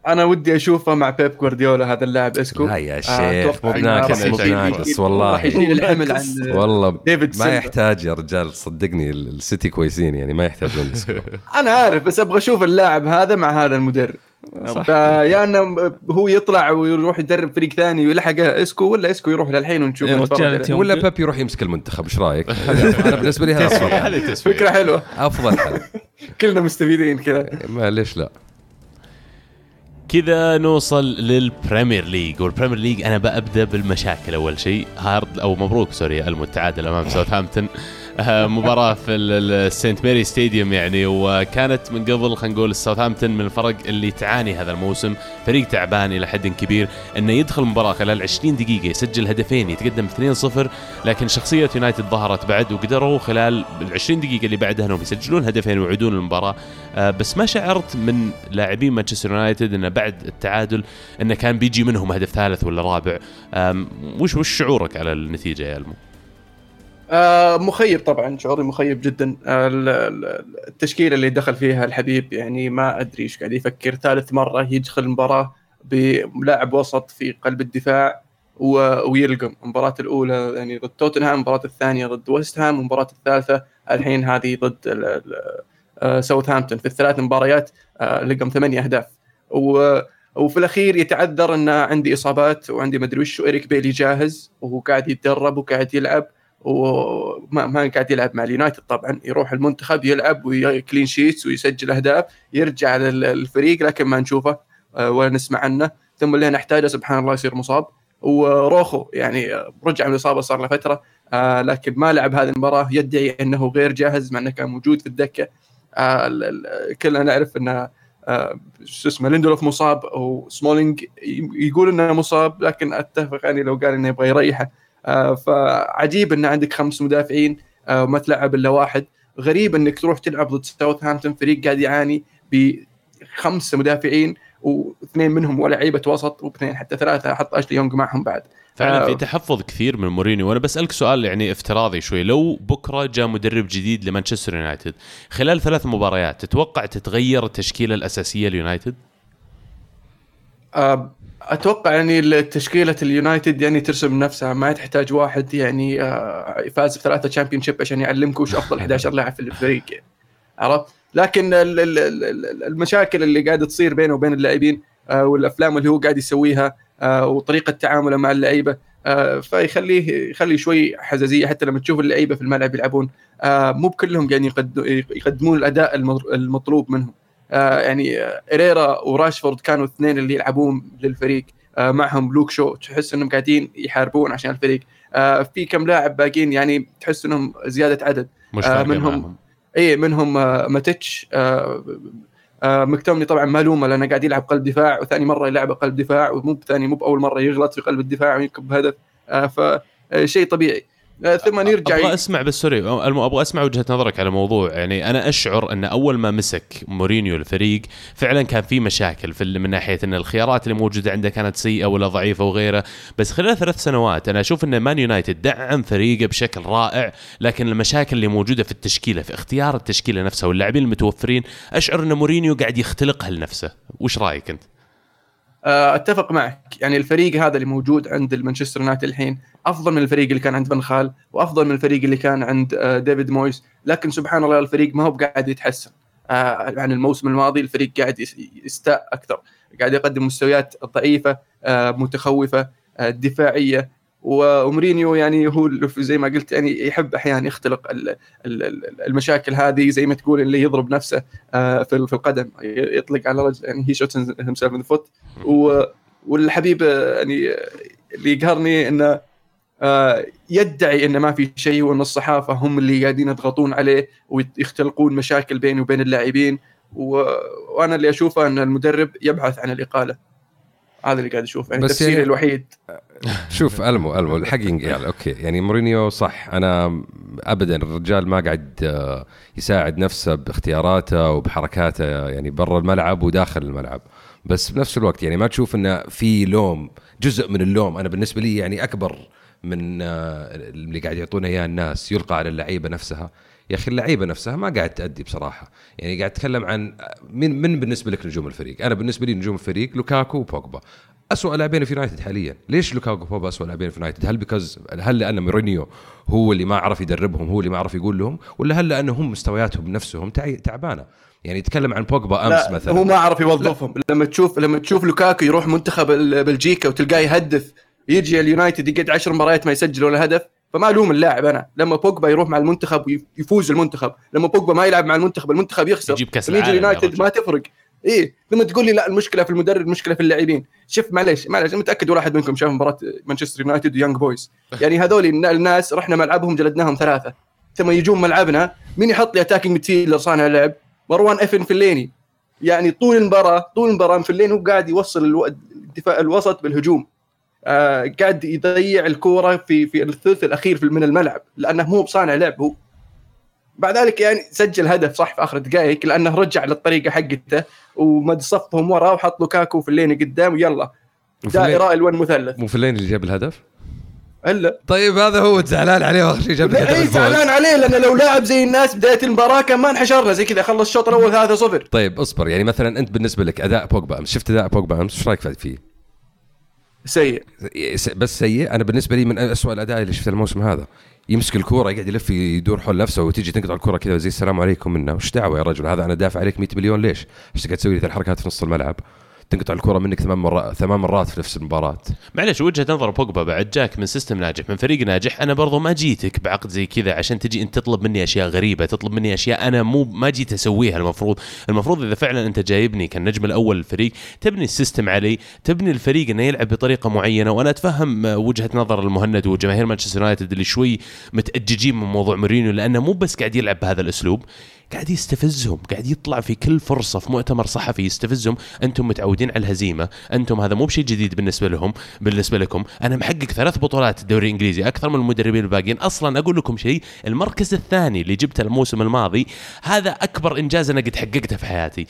أنا ودي أشوفه مع بيب جوارديولا هذا اللاعب إسكو. لا يا آه، شيخ مو بناقص مو بناقص والله. راح يشيل الحمل عن والله ديفيد ما. يحتاج يا رجال صدقني ال- السيتي كويسين يعني ما يحتاجون إسكو. أنا عارف بس أبغى أشوف اللاعب هذا مع هذا المدرب. فيا إنه هو يطلع ويروح يدرب فريق ثاني ويلحقه إسكو ولا إسكو يروح للحين ونشوف. يوم- ولا بيب يروح يمسك المنتخب إيش رأيك؟ أنا بالنسبة لي هذا فكرة حلوة. أفضل حل كلنا مستفيدين كذا. ليش لا؟ كذا نوصل لل Premier League. وال Premier League أنا ببدا بالمشاكل أول شيء. hard أو مبروك sorry المتعادل أمام ساوثهامبتون. آه، مباراة في ال- السنت ماري ستاديوم يعني وكانت من قبل خلينا نقول الساوثهامبتون من الفرق اللي تعاني هذا الموسم. فريق تعبان إلى حد كبير إنه يدخل المباراة خلال 20 دقيقة يسجل هدفين يتقدم 2-0 لكن شخصية يونايتد ظهرت بعد وقدروا خلال ال 20 دقيقة اللي بعدها إنهم يسجلون هدفين ويعودون المباراة آه، بس ما شعرت من لاعبين مانشستر يونايتد إنه بعد التعادل إنه كان بيجي منهم هدف ثالث ولا رابع. وش وش شعورك على النتيجة يا ألمو؟ آه مخيب طبعا شعوري مخيب جدا. آه ال- ال- التشكيلة اللي دخل فيها الحبيب يعني ما أدري إيش قاعد يفكر. ثالث مرة يدخل المباراة بلاعب وسط في قلب الدفاع ويلقم. المباراه الأولى يعني ضد توتنهام المباراه الثانية ضد ويست هام والمباراه الثالثة الحين هذه ضد آه، ساوثهامبتون. في الثلاث مباريات لقم ثمانية أهداف. و وفي الأخير يتعذر إن عندي إصابات وعندي مدري وش ايريك بيلي جاهز وهو قاعد يتدرب وقاعد يلعب. وما ما قاعد يلعب مع اليونايتد. طبعا يروح المنتخب يلعب و clean sheets ويسجل أهداف يرجع للفريق لكن ما نشوفه آه، ولا نسمع عنه. ثم اللي نحتاجه سبحان الله يصير مصاب. وروخو يعني رجع من الإصابة صار له فترة آه، لكن ما لعب هذه المباراة. يدعي إنه غير جاهز مع إنه كان موجود في الدكة. آه، كلنا نعرف إنه شو اسمه ليندلوف مصاب وسمولينج يقول إنه مصاب لكن أتفق يعني لو قال إنه يبغى يريحه فعجيب إن عندك خمس مدافعين آه، وما تلعب إلا واحد غريب إنك تروح تلعب ضد ساوثهامبتون فريق قاعد يعاني بخمسه مدافعين واثنين منهم ولاعيبه وسط واثنين حتى ثلاثة حط اشلي يونغ معهم بعد فعلا آه. في تحفظ كثير من مورينيو وأنا بسألك سؤال يعني افتراضي شوي لو بكرة جاء مدرب جديد لمانشستر يونايتد خلال ثلاث مباريات تتوقع تتغير التشكيلة الأساسية ليونايتد؟ آه، أتوقع يعني تشكيله اليونايتد يعني ترسم نفسها ما تحتاج واحد يعني آه، فاز بثلاثة championship عشان يعلمك وش أفضل 11 لاعب في الفريق يعني. عرفت لكن ال- ال- ال- ال- المشاكل اللي قاعدة تصير بينه وبين اللاعبين آه، والأفلام اللي هو قاعد يسويها آه، وطريقة تعامله مع اللعيبة فيخليه يخلي شوي حزازية حتى لما تشوف اللعيبة في الملعب يلعبون مو بكلهم قاعدين يقد- يقدمون الأداء المطلوب منهم يعني آه، هيريرا وراشفورد كانوا الاثنين اللي يلعبون للفريق. آه، معهم لوك شو تحس إنهم قاعدين يحاربون عشان الفريق. آه، في كم لاعب باقيين يعني تحس إنهم زيادة عدد. مش آه، منهم- معهم. اي منهم آه، ماتيتش آه، آه، مكتومني طبعا ما ألومه لأنه قاعد يلعب قلب دفاع وثاني مرة يلعب قلب دفاع ومو بثاني مو بأول مرة يغلط في قلب الدفاع وينكب هدف. فشيء طبيعي آه، ثم يرجع أبغى أسمع بس sorry أبغى أسمع وجهة نظرك على موضوع يعني أنا أشعر أن أول ما مسك مورينيو الفريق فعلا كان في مشاكل في من ناحية إن الخيارات اللي موجودة عنده كانت سيئة ولا ضعيفة وغيره. بس خلال ثلاث سنوات أنا أشوف إن مان يونايتد دعم فريقه بشكل رائع لكن المشاكل اللي موجودة في التشكيلة في اختيار التشكيلة نفسها واللاعبين المتوفرين أشعر إن مورينيو قاعد يختلقها لنفسه. وش رأيك أنت؟ أتفق معك. يعني الفريق هذا اللي موجود عند المانشستر يونايتد الحين أفضل من الفريق اللي كان عند فان خال وأفضل من الفريق اللي كان عند آه، ديفيد مويس. لكن سبحان الله الفريق ما هو قاعد يتحسن. آه، عن الموسم الماضي الفريق قاعد يس- يستاء أكثر. قاعد يقدم مستويات ضعيفة آه، متخوفة آه، دفاعية ومورينيو يعني هو زي ما قلت يعني يحب أحيانا يختلق ال- ال- ال- المشاكل هذه زي ما تقول اللي يضرب نفسه آه، في القدم يطلق على رجل يعني he shot himself من foot والحبيب آه، يعني آه، اللي يقهرني إنه يدعي إنه ما في شيء وإن الصحافة هم اللي قاعدين يضغطون عليه ويختلقون مشاكل بينه وبين اللاعبين. وأنا اللي أشوفه إن المدرب يبحث عن الإقالة هذا اللي قاعد اشوفه يعني بس تفسيري يعني- الوحيد. شوف ألمو ألمو الحق ينقال okay. يعني مورينيو صح أنا ابدا الرجال ما قاعد آه، يساعد نفسه باختياراته وبحركاته يعني برا الملعب وداخل الملعب. بس بنفس الوقت يعني ما تشوف إنه في لوم جزء من اللوم. أنا بالنسبة لي يعني أكبر من آه، اللي قاعد يعطونا إياه الناس يلقى على اللعيبة نفسها. يا أخي اللعيبة نفسها ما قاعد تأدي بصراحة. يعني قاعد اتكلم عن من من بالنسبة لك نجوم الفريق؟ أنا بالنسبة لي نجوم الفريق لوكاكو وبوجبا. أسوأ لاعبين في يونايتد حاليا. ليش لوكاكو وبوجبا أسوأ لاعبين في يونايتد؟ هل because هل لأن مورينيو هو اللي ما عرف يدربهم هو اللي ما عرف يقول لهم؟ ولا هل لأنه هم مستوياتهم نفسهم تعبانة؟ يعني يتكلم عن بوجبا أمس لا مثلا. هو ما عرف يوظفهم. لما تشوف لما تشوف لوكاكو يروح منتخب بلجيكا وتلقاه يهدف يجي اليونايتد يقعد 10 مباريات ما يسجل ولا هدف فما ألوم اللاعب أنا. لما بوجبا يروح مع المنتخب ويفوز المنتخب. لما بوجبا ما يلعب مع المنتخب المنتخب يخسر. يجيب يجي العالم اليونايتد رجل. ما تفرق. إيه. لما تقول لي لا المشكلة في المدرب المشكلة في اللاعبين. شوف معليش معليش متأكد ولا أحد منكم شاف مباراة مانشستر يونايتد ويانج بويز. يعني هذول الن- الناس رحنا ملعبهم جلدناهم ثلاثة. ثم يجون ملعبنا. مين يحط لي attacking midfielder صانع لعب؟ مروان effing فليني. يعني طول المباراة طول المباراة فليني هو قاعد يوصل الدفاع الوسط بالهجوم. آه قاعد يضيع الكورة في في الثلث الأخير في- من الملعب لأنه مو بصانع لعب هو. بعد ذلك يعني سجل هدف صح في آخر دقائق لأنه رجع للطريقة حقته ومد صفهم ورا وحط لوكاكو في اللين قدام ويلا. دائرة الوان مثلث. مو فلين اللي جاب الهدف؟ إلا. طيب هذا هو زعلان عليه وأخر شيء جاب اي. زعلان عليه لأنه لو لاعب زي الناس بداية المباراة كان ما انحشرنا زي كذا خلص الشوط الأول 3-0 طيب اصبر يعني مثلا أنت بالنسبة لك أداء بوجبا أمس شفت أداء بوجبا أمس؟ إيش رأيك فيه؟ سيء. بس سيء. أنا بالنسبة لي من أسوأ الأداء اللي شفته الموسم هذا. يمسك الكورة يقعد يلف يدور حول نفسه وتيجي تنقطع الكورة كذا زي السلام عليكم. منه وش دعوة يا رجل؟ هذا أنا دافع عليك 100 مليون ليش؟ إيش قاعد تسوي لي الحركات في نص الملعب؟ تنقطع الكوره منك ثمان مرات ثمان مرات في نفس المباراة. معلش وجهة نظر بوجبا بعد جاك من system ناجح من فريق ناجح. أنا برضو ما جيتك بعقد زي كذا عشان تجي أنت تطلب مني أشياء غريبة تطلب مني أشياء أنا مو ما جيت أسويها. المفروض المفروض إذا فعلا أنت جايبني كالنجم الأول للفريق تبني ال system علي تبني الفريق إنه يلعب بطريقة معينة. وأنا أتفهم وجهة نظر المهند وجماهير مانشستر يونايتد اللي شوي متأججين من موضوع مورينيو لأنه مو بس قاعد يلعب بهذا الأسلوب. قاعد يستفزهم قاعد يطلع في كل فرصة في مؤتمر صحفي يستفزهم. أنتم متعودين على الهزيمة أنتم هذا مو بشيء جديد بالنسبة لهم بالنسبة لكم. أنا محقق ثلاث بطولات الدوري الإنجليزي أكثر من المدربين الباقيين. أصلا أقول لكم شيء المركز الثاني اللي جبته الموسم الماضي هذا أكبر إنجاز أنا قد حققته في حياتي.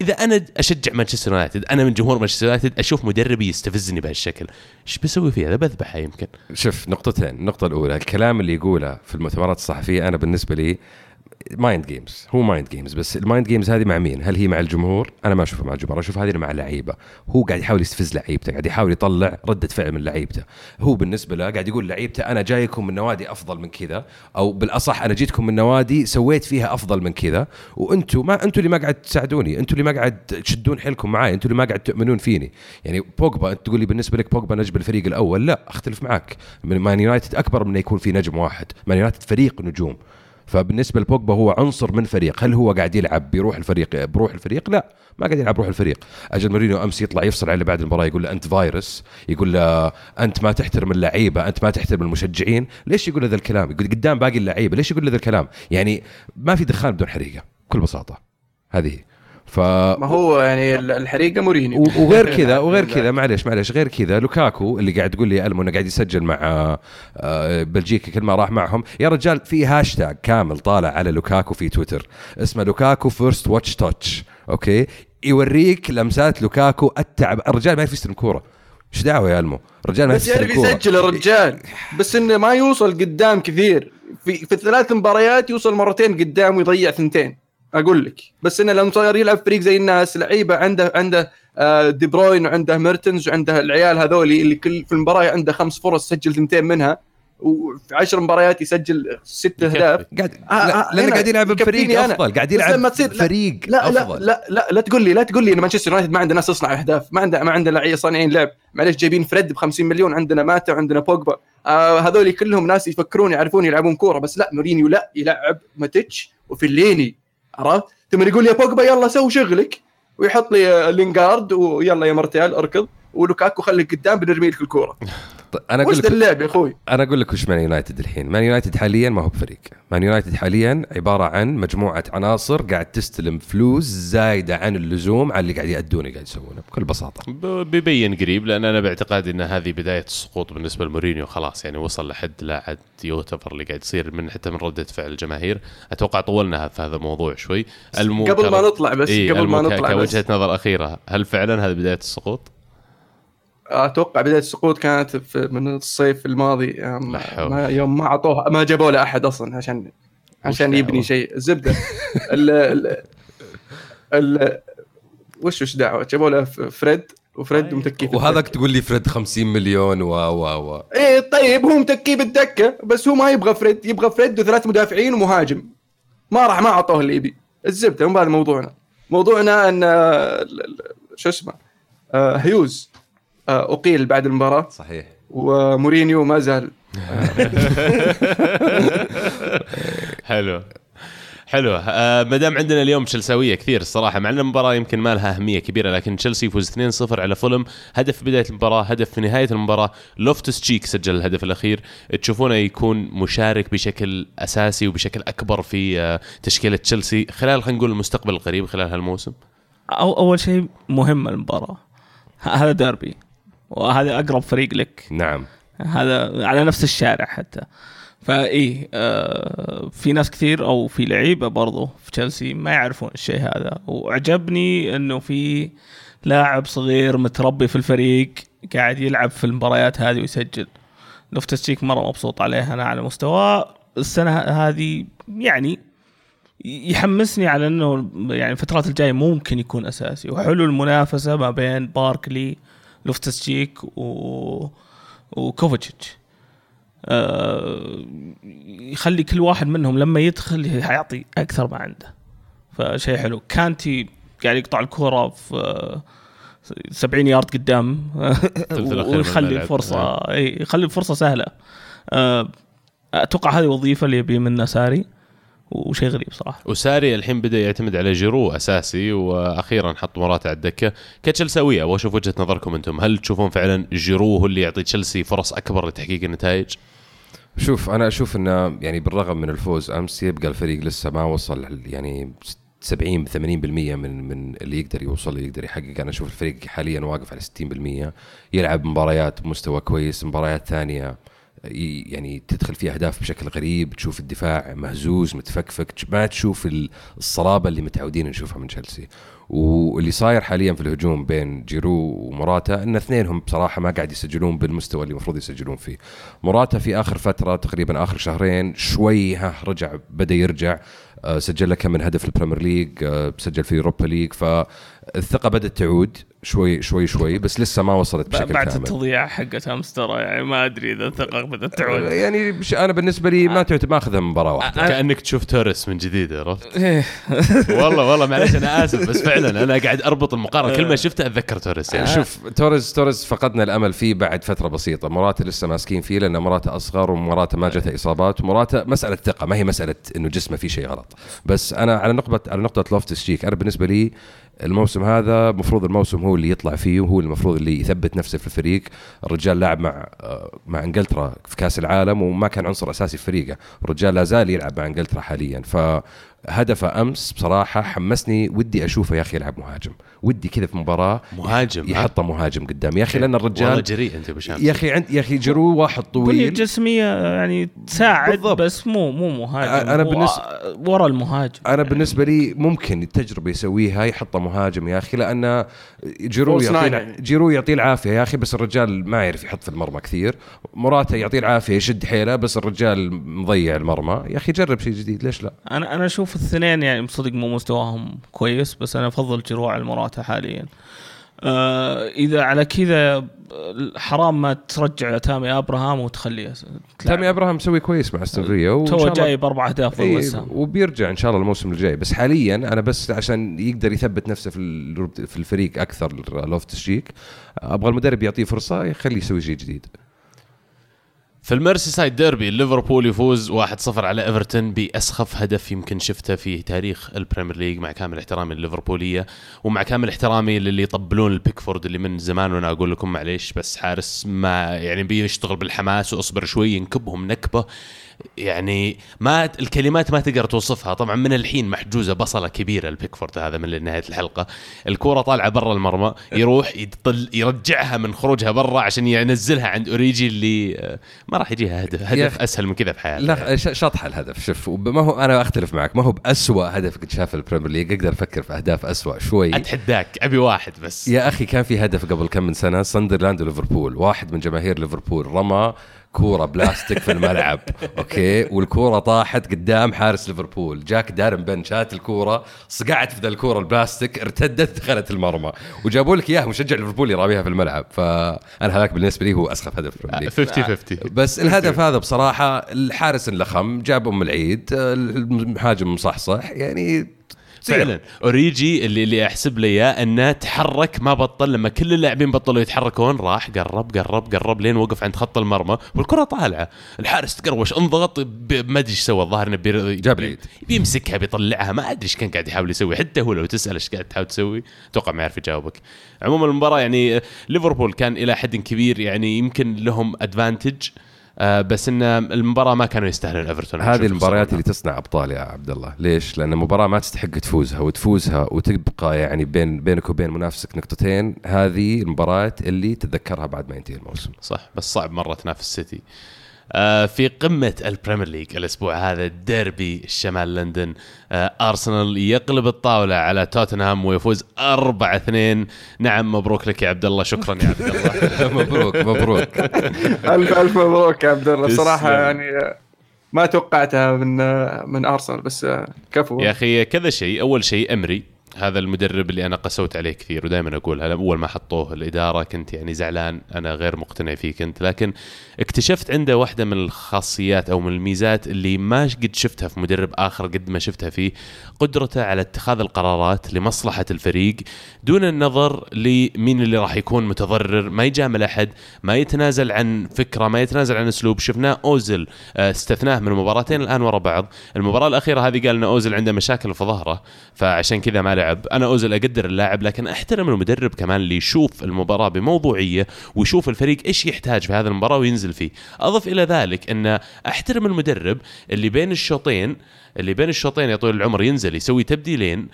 إذا أنا أشجع مانشستر يونايتد أنا من جمهور مانشستر يونايتد أشوف مدربي يستفزني بهالشكل. إيش بسوي فيه هذا؟ بذبحه يمكن. شوف نقطتين. النقطة الأولى الكلام اللي يقوله في المؤتمرات الصحفية أنا بالنسبة لي mind games هو mind games بس ال mind games هذه مع مين؟ هل هي مع الجمهور؟ أنا ما أشوفها مع الجمهور، أشوف هذه مع اللعيبة، هو قاعد يحاول يستفز لعيبته، قاعد يحاول يطلع ردة فعل من لعيبته، هو بالنسبة له قاعد يقول لعيبته أنا جايكم من نوادي أفضل من كذا، أو بالأصح أنا جيتكم من نوادي سويت فيها أفضل من كذا، وأنتم ما أنتم اللي ما قاعد تساعدوني، أنتم اللي ما قاعد تشدون حيلكم معي، أنتم اللي ما قاعد تؤمنون فيني، يعني بوجبا أنت تقول لي بالنسبة لك بوجبا نجم الفريق الأول، لا أختلف معك، مان يونايتد أكبر من يكون في نجم واحد، مان يونايتد فريق نجوم، فبالنسبة لبوجبا هو عنصر من فريق. هل هو قاعد يلعب بروح الفريق؟ بروح الفريق؟ لا ما قاعد يلعب بروح الفريق. أجل مورينيو أمس يطلع يفصل عليه بعد المباراة يقول له أنت فايروس يقول له أنت ما تحترم اللعيبة أنت ما تحترم المشجعين. ليش يقول هذا الكلام؟ يقول قدام باقي اللعيبة ليش يقول هذا الكلام؟ يعني ما في دخان بدون حريقة بكل بساطة. هذه ف ما هو يعني ال- الحريقة مورينيو. وغير كذا وغير كذا معلش معلش غير كذا لوكاكو اللي قاعد تقول لي ألمو إنه قاعد يسجل مع آه، بلجيكا كل ما راح معهم. يا رجال في هاشتاج كامل طالع على لوكاكو في تويتر اسمه لوكاكو first watch touch okay؟ يوريك لمسات لوكاكو التعب. الرجال ما يعرف يستلم كوره إيش دعوة يا ألمو؟ الرجال ما بس يعرف يعرف يستلم كوره يسجل الرجال. بس إنه ما يوصل قدام كثير. في في الثلاث مباريات يوصل مرتين قدام ويضيع ثنتين. أقول لك. بس انه لما صار يلعب فريق زي الناس لعيبة عنده عنده آه، دي بروين وعنده ميرتنز وعنده العيال هذولي اللي كل في المباراة عنده خمس فرص سجل ثنتين منها وفي 10 مباريات يسجل ست. أهداف. قاعد آه، لا آه، لأنه هنا قاعد يلعب بفريق. أفضل قاعد يلعب لما تصير- فريق لا لا أفضل. لا لا لا تقول لي لا تقول لي إن مانشستر يونايتد ما عنده ناس تصنع أهداف ما عنده ما عنده لعيبة صانعين لعب. معلش جايبين فريد ب 50 مليون عندنا ماتا وعندنا بوجبا. آه هذول كلهم ناس يفكرون يعرفون يلعبون كورة. بس لا مورينيو لا يلعب ماتيتش وفيليني. عرفت؟ ثم يقول يا بوجبا يلا سوي شغلك ويحط لي لينغارد ويلا يا مرتيال اركض ولوكاكو خليك قدام بنرمي لك الكورة. أنا أقول لك اللعب يا أخوي؟ أنا أقول لك وش مان يونايتد الحين. مان يونايتد حاليا ما هو بفريق. مان يونايتد حاليا عبارة عن مجموعة عناصر قاعد تستلم فلوس زايدة عن اللزوم على اللي قاعد يأدونه قاعد يسوونه بكل بساطة. بيبين قريب لأن أنا باعتقادي إن هذه بداية السقوط بالنسبة لمورينيو خلاص يعني وصل لحد لا عاد يوتفر اللي قاعد يصير من حتى من ردة فعل الجماهير. أتوقع طولنا في هذا الموضوع شوي. المو... قبل ما نطلع بس إيه قبل ما نطلع بس. كوجهة نظر أخيرة هل فعلا هذه بداية السقوط؟ أتوقع بداية السقوط كانت في من الصيف الماضي. لا حول. ما يوم ما اعطوه ما جابوا له احد أصلا عشان عشان؟ يبني شيء. الزبدة. ال ال ال وش وش دعوة؟ جابوا له فريد وفريد طيب. متكي في وهذاك. تقول لي فريد 50 مليون و و و إيه طيب هو متكي بالدكة بس هو ما يبغى فريد. يبغى فريد وثلاث مدافعين ومهاجم. ما راح ما أعطوه اللي يبي. الزبدة مو هذا موضوعنا. موضوعنا إن ال- ال- شو اسمه؟ آه، هيوز. آه، أقيل بعد المباراة. صحيح. ومورينيو ما زال. حلو. حلو. آه ما دام عندنا اليوم تشيلساوية كثير الصراحة مع إن المباراة يمكن ما لها أهمية كبيرة لكن تشيلسي يفوز 2-0 على فولم. هدف في بداية المباراة هدف في نهاية المباراة. لوفتس تشيك سجل الهدف الأخير. تشوفونه يكون مشارك بشكل أساسي وبشكل أكبر في آه تشكيلة تشيلسي خلال خلينا نقول المستقبل القريب خلال هالموسم؟ أو أول شيء مهم المباراة. هذا ديربي. وهذا أقرب فريق لك. نعم. هذا على نفس الشارع حتى. فإيه آه في ناس كثير أو في لعيبة برضو في تشيلسي ما يعرفون الشيء هذا. وعجبني إنه في لاعب صغير متربي في الفريق قاعد يلعب في المباريات هذه ويسجل. لوفتس تشيك مرة مبسوط عليه أنا على مستوى السنة هذه يعني يحمسني على إنه يعني الفترات الجاية ممكن يكون أساسي. وحلو المنافسة ما بين باركلي لوفتس تشيك وكوفاتشيتش آه يخلي كل واحد منهم لما يدخل يعطي أكثر ما عنده. فشيء حلو. كانتي قاعد يقطع الكرة في آه، 70 يارد قدام. من ويخلي. الفرصة إي، يخلي الفرصة سهلة. آه، أتوقع هذه وظيفة اللي يبي منها ساري. وشيء غريب صراحة. وساري الحين بدأ يعتمد على جيرو أساسي وأخيرا حط موراتا على الدكة. كتشيلساويه أبغى أشوف وجهة نظركم أنتم. هل تشوفون فعلا جيرو هو اللي يعطي تشيلسي فرص أكبر لتحقيق النتائج؟ شوف أنا أشوف إنه يعني بالرغم من الفوز أمس يبقى الفريق لسه ما وصل يعني 70 80% من من اللي يقدر يوصل يقدر يحقق. أنا أشوف الفريق حاليا واقف على 60% يلعب مباريات بمستوى كويس مباريات ثانية. يعني تدخل فيها أهداف بشكل غريب تشوف الدفاع مهزوز متفكفك ما تشوف ال- الصلابة اللي متعودين نشوفها من تشيلسي. واللي صاير حاليا في الهجوم بين جيرو ومراتا إن اثنينهم بصراحة ما قاعد يسجلون بالمستوى اللي المفروض يسجلون فيه. مراتا في آخر فترة تقريبا آخر شهرين شوي ها رجع بدأ يرجع. سجل له كم من هدف في ال Premier League آه، سجل في Europa League فالثقة بدأت تعود شوي شوي شوي بس لسه ما وصلت بشكل بعد كامل. التضييع حقت امس ترى يعني ما أدري إذا الثقة بدأت تعود. يعني بش- أنا بالنسبة لي ما تعتبر ما أخذها مباراة واحدة. كأنك تشوف توريس من جديد عرفت؟ إيه. والله والله معلش أنا آسف بس فعلا أنا قاعد أربط المقارنة. كل ما شفته أتذكر توريس يعني. شوف توريز توريز فقدنا الأمل فيه بعد فترة بسيطة. موراتا لسه ماسكين فيه لأن موراتا أصغر وموراتا ما جتها إصابات. وموراتا مسألة ثقة ما هي مسألة إنه جسمه فيه شيء غلط. بس أنا على نقطة على نقطة لوفتس تشيك أنا بالنسبة لي الموسم هذا المفروض الموسم هو اللي يطلع فيه وهو المفروض اللي يثبت نفسه في الفريق. الرجال لاعب مع آه، مع إنجلترا في كأس العالم وما كان عنصر أساسي في فريقه. الرجال لا زال يلعب مع إنجلترا حاليا. فهدفه أمس بصراحة حمسني ودي أشوفه يا أخي يلعب مهاجم. ودي كذا في مباراة مهاجم ها؟ يحطه مهاجم قدام. يا أخي لأن والله الرجال جريء أنت بشام يا أخي عند يا أخي جيرو واحد طويل. جسمية يعني تساعد بالضبط. بس مو مو مهاجم. أنا هو بالنسبة- ورا المهاجم. أنا بالنسبة لي ممكن التجربة يسويها يحطه مهاجم يا أخي لأن جيرو يعطيه يعني. جيرو يعطيه العافية يا أخي بس الرجال ما يعرف يحط في المرمى كثير. مراته يعطيه العافية يشد حيله بس الرجال مضيع المرمى. يا أخي جرب شيء جديد ليش لا؟ أنا أنا أشوف الاثنين يعني صدق مو مستواهم كويس بس أنا أفضل جروع المراته حاليا. آه إذا على كذا حرام ما ترجع تامي أبراهام وتخليه تامي أبراهام مسوي كويس مع استون فيلا توه جايب أربع أهداف هام. وبيرجع إن شاء الله الموسم الجاي بس حاليا أنا بس عشان يقدر يثبت نفسه في في الفريق أكثر لوفتس تشيك أبغى المدرب يعطيه فرصة يخليه يسوي شيء جديد. في ال Merseyside derby ليفربول يفوز 1-0 على إيفرتون بأسخف هدف يمكن شفته في تاريخ ال Premier League مع كامل احترامي لليفربولية ومع كامل احترامي للي يطبلون لبيكفورد اللي من زمان وأنا أقول لكم معليش بس حارس ما يعني بيشتغل بالحماس وأصبر شوي ينكبهم نكبة. يعني ما الكلمات ما تقدر توصفها. طبعا من الحين محجوزة بصلة كبيرة لبيكفورد هذا من نهاية الحلقة. الكورة طالعة برا المرمى يروح يطل يرجعها من خروجها برا عشان ينزلها عند أوريجي اللي آه، ما راح يجيها هدف. هدف. أسهل من كذا في حياته لا ش- شطح الهدف. شوف ما هو أنا أختلف معك. ما هو بأسوأ هدف قد شافه ال Premier League. أقدر أفكر في أهداف أسوأ شوي. أتحداك أبي واحد بس. يا أخي كان في هدف قبل كم من سنة. ساندرلاند وليفربول. واحد من جماهير ليفربول. رمى كورة بلاستيك في الملعب أوكي؟ والكورة طاحت قدام حارس ليفربول. جاك دارن بنت شات الكورة صقعت في ذا الكورة البلاستيك ارتدت دخلت المرمى. وجابوا لك اياه مشجع ليفربول يراميها في الملعب. فانا هذاك بالنسبة لي هو أسخف هدف في ال Premier League. 50 50 بس الهدف هذا بصراحة الحارس اللخم جاب أم العيد المهاجم مصحصح يعني. فعلا. أوريجي اللي اللي احسب لي إياه إنه تحرك ما بطل لما كل اللاعبين بطلوا يتحركون راح قرب قرب قرب لين وقف عند خط المرمى والكرة طالعة. الحارس تقروش انضغط ما أدري إيش سوى الظاهر إنه بير- جاب العيد. بيمسكها بيطلعها ما أدري إيش كان قاعد يحاول يسوي. حتى هو لو تسأل إيش قاعد تحاول تسوي أتوقع ما يعرف يجاوبك. عموما المباراة يعني ليفربول كان إلى حد كبير يعني يمكن لهم advantage آه بس إن المباراة ما كانوا يستاهلون ايفرتون هذه المباريات. اللي تصنع أبطال يا عبد الله، ليش؟ لأن مباراه ما تستحق تفوزها وتفوزها وتبقى يعني بين بينك وبين منافسك نقطتين، هذه المباريات اللي تتذكرها بعد ما ينتهي الموسم. صح بس صعب مرة تنافس سيتي آه في قمة ال Premier League الأسبوع هذا ديربي شمال لندن. آه أرسنال يقلب الطاولة على توتنهام ويفوز 4-2 نعم مبروك لك يا عبد الله. شكرا يا عبد الله. مبروك مبروك. ألف ألف مبروك يا عبد الله. الصراحه يعني آه، ما توقعتها من آه، من أرسنال بس آه، كفو. يا أخي كذا شيء. أول شيء أمري. هذا المدرب اللي أنا قسوت عليه كثير ودائما اقولها أول ما حطوه الإدارة كنت يعني زعلان أنا غير مقتنع فيه كنت لكن اكتشفت عنده واحدة من الخاصيات أو من الميزات اللي ما قد شفتها في مدرب آخر قد ما شفتها فيه قدرته على اتخاذ القرارات لمصلحة الفريق دون النظر لمين اللي راح يكون متضرر ما يجامل أحد ما يتنازل عن فكرة ما يتنازل عن أسلوب. شفناه اوزل آه، استثناه من مباراتين الآن ورا بعض المباراة الأخيرة هذه قال إن اوزل عنده مشاكل في ظهره فعشان كذا ما لعب أنا أوزل أقدر اللاعب لكن أحترم المدرب كمان اللي يشوف المباراة بموضوعية ويشوف الفريق إيش يحتاج في هذه المباراة وينزل فيه. أضف إلى ذلك أن أحترم المدرب اللي بين الشوطين اللي بين الشوطين يا طويل العمر ينزل يسوي تبديلين.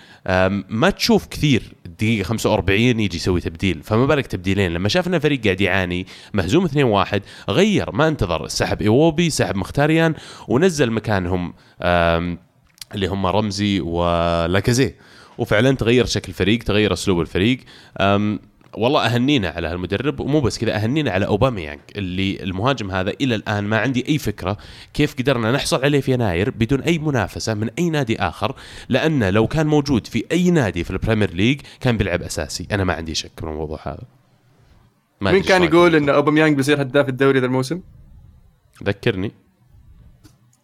ما تشوف كثير دقيقة 45 يجي يسوي تبديل. فما بالك تبديلين؟ لما شاف ان الفريق قاعد يعاني مهزوم 2-1 غير ما انتظر. سحب إيوبي سحب مختاريان ونزل مكانهم اللي هم رمزي ولاكازيه وفعلا تغير شكل الفريق تغير أسلوب الفريق. أم والله أهنينا على هالمدرب ومو بس كذا أهنينا على أوباميانج اللي المهاجم هذا إلى الآن ما عندي أي فكرة كيف قدرنا نحصل عليه في يناير بدون أي منافسة من أي نادي آخر لأنه لو كان موجود في أي نادي في ال Premier League كان بيلعب أساسي. أنا ما عندي شك من الموضوع هذا. ما مين كان يقول؟ إن أوباميانج بيصير هداف الدوري ذا الموسم؟ ذكرني.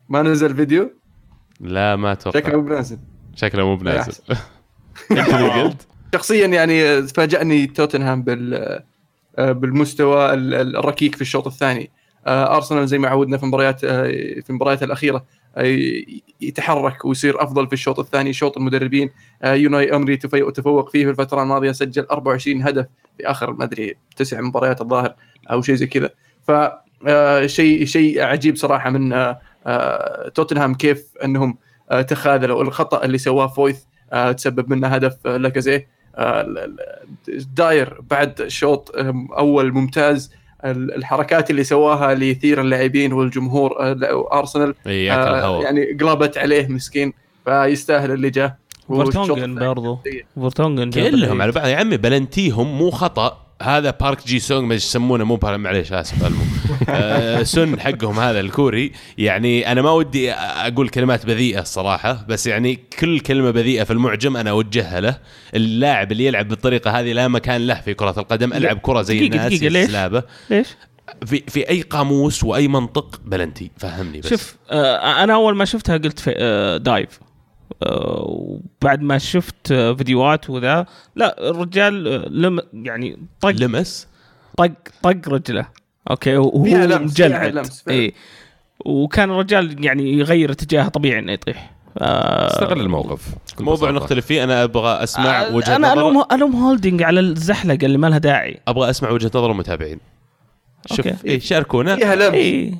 ما نزل فيديو؟ لا ما أتوقع. شكله مو بنازل. شكله مو بنازل. شخصيا يعني فاجأني توتنهام بال آه، بالمستوى ال- ال- الركيك في الشوط الثاني. آه، أرسنال زي ما عودنا في مباريات آه، في المباريات الأخيرة يتحرك ويصير أفضل في الشوط الثاني شوط المدربين. يوناي أمري تفوق فيه في الفترة الماضية سجل 24 هدف في آخر ما أدري تسع مباريات الظاهر أو شيء زي كذا. ف شيء شيء عجيب صراحة من توتنهام كيف أنهم تخاذلوا الخطأ اللي سواه فويث تسبب منه هدف آه، لاكازيه آه، داير بعد شوط أول ممتاز. ال- الحركات اللي سواها ليثير اللاعبين والجمهور آه، ارسنال آه، يعني قلبت عليه مسكين فيستاهل اللي جاء. والشوط فورتونجن برضو. فورتونجن كلهم. على بعض. يا عمي بلنتيهم مو خطأ. هذا بارك جي سونغ ما يسمونه مو معليش آسف المو. آه سن حقهم هذا الكوري. يعني أنا ما ودي أقول كلمات بذيئة الصراحة بس يعني كل كلمة بذيئة في المعجم أنا أوجهها له. اللاعب اللي يلعب بالطريقة هذه لا مكان له في كرة القدم ألعب كرة زي دقيقة- الناس دقيقة، ليش؟ ليش؟ في في أي قاموس وأي منطق بلنتي فهمني بس. شوف آه أنا أول ما شفتها قلت في آه dive. وبعد ما شفت فيديوهات وذا لا الرجال لم يعني طق لمس؟ طق طق رجله. أوكي وهو فيها لمس، فيها مجلعد لمس فعلا. اي وكان الرجال يعني يغير اتجاهه طبيعي إنه يطيح. آه استغل الموقف موضوع. نختلف فيه. أنا أبغى أسمع آه، وجهة أنا نظر. الوم ألوم هولدنج على الزحلقة اللي ما لها داعي. أبغى أسمع وجهة نظر المتابعين. شوف. إيه شاركونا. فيها لمس. اي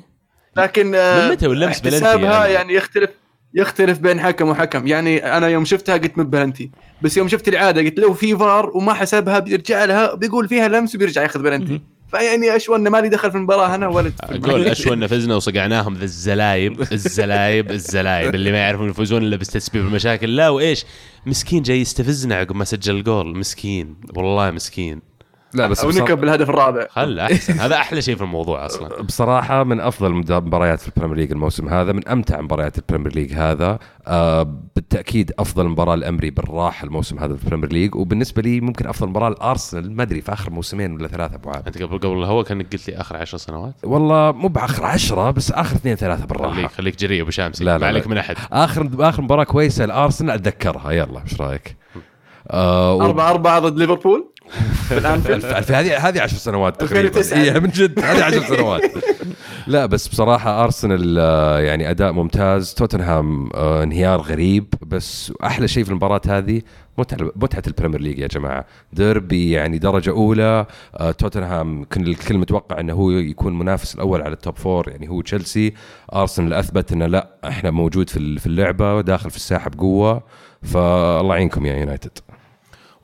لكن آه، من متى واللمس بلنتي احتسابها يعني؟ يعني يختلف. يختلف بين حكم وحكم. يعني أنا يوم شفتها قلت مب بلنتي بس يوم شفت العادة قلت لو في فار وما حسبها بيرجع لها بيقول فيها لمس وبيرجع ياخذ بلنتي فيعني اشوى انه مالي دخل في المباراة أنا ولد أقول اشوى فزنا وصقعناهم ذا الزلايب الزلايب الزلايب. اللي ما يعرفون يفوزون إلا بس تسبيب المشاكل. لا وإيش؟ مسكين جاي يستفزنا عقب ما سجل الجول. مسكين. والله مسكين. لا بس أو بصراحة- نكب بالهدف الرابع. خل أحسن؟ هذا أحلى شيء في الموضوع أصلا. بصراحة من أفضل مباريات في البريمير ليج الموسم هذا من أمتع مباريات البريمير ليج هذا. آه بالتأكيد أفضل مباراة لأمري بالراحة الموسم هذا في البريمير ليج وبالنسبة لي ممكن أفضل مباراة لأرسنال ما أدري في آخر موسمين ولا ثلاثة أبو عابد. أنت قبل قبل الهوا كأنك قلت لي آخر عشر سنوات؟ والله مو بآخر عشرة بس آخر اثنين ثلاثة بالراحة. خليك خليك جريء أبو شامسي لا، لا، ما لا. عليك من أحد. آخر آخر مباراة كويسة لأرسنال أتذكرها. يلا إيش رأيك؟ آه و- أربعة أربعة ضد ليفربول؟ في الانفيلد الف- هذه هذه 10 سنوات تقريبا. 2009. إيه من جد هذه 10 سنوات. لا بس بصراحة ارسنال آه، يعني أداء ممتاز. توتنهام آه، انهيار غريب. بس أحلى شيء في المباراة هذه متعة متعة البريمير ليج يا جماعة. ديربي يعني درجة أولى. آه، توتنهام كان الكل متوقع إنه هو يكون منافس الأول على ال top four يعني هو تشيلسي ارسنال أثبت إنه لا إحنا موجود في ال- في اللعبة داخل في الساحة بقوة. فالله يعينكم يا يونايتد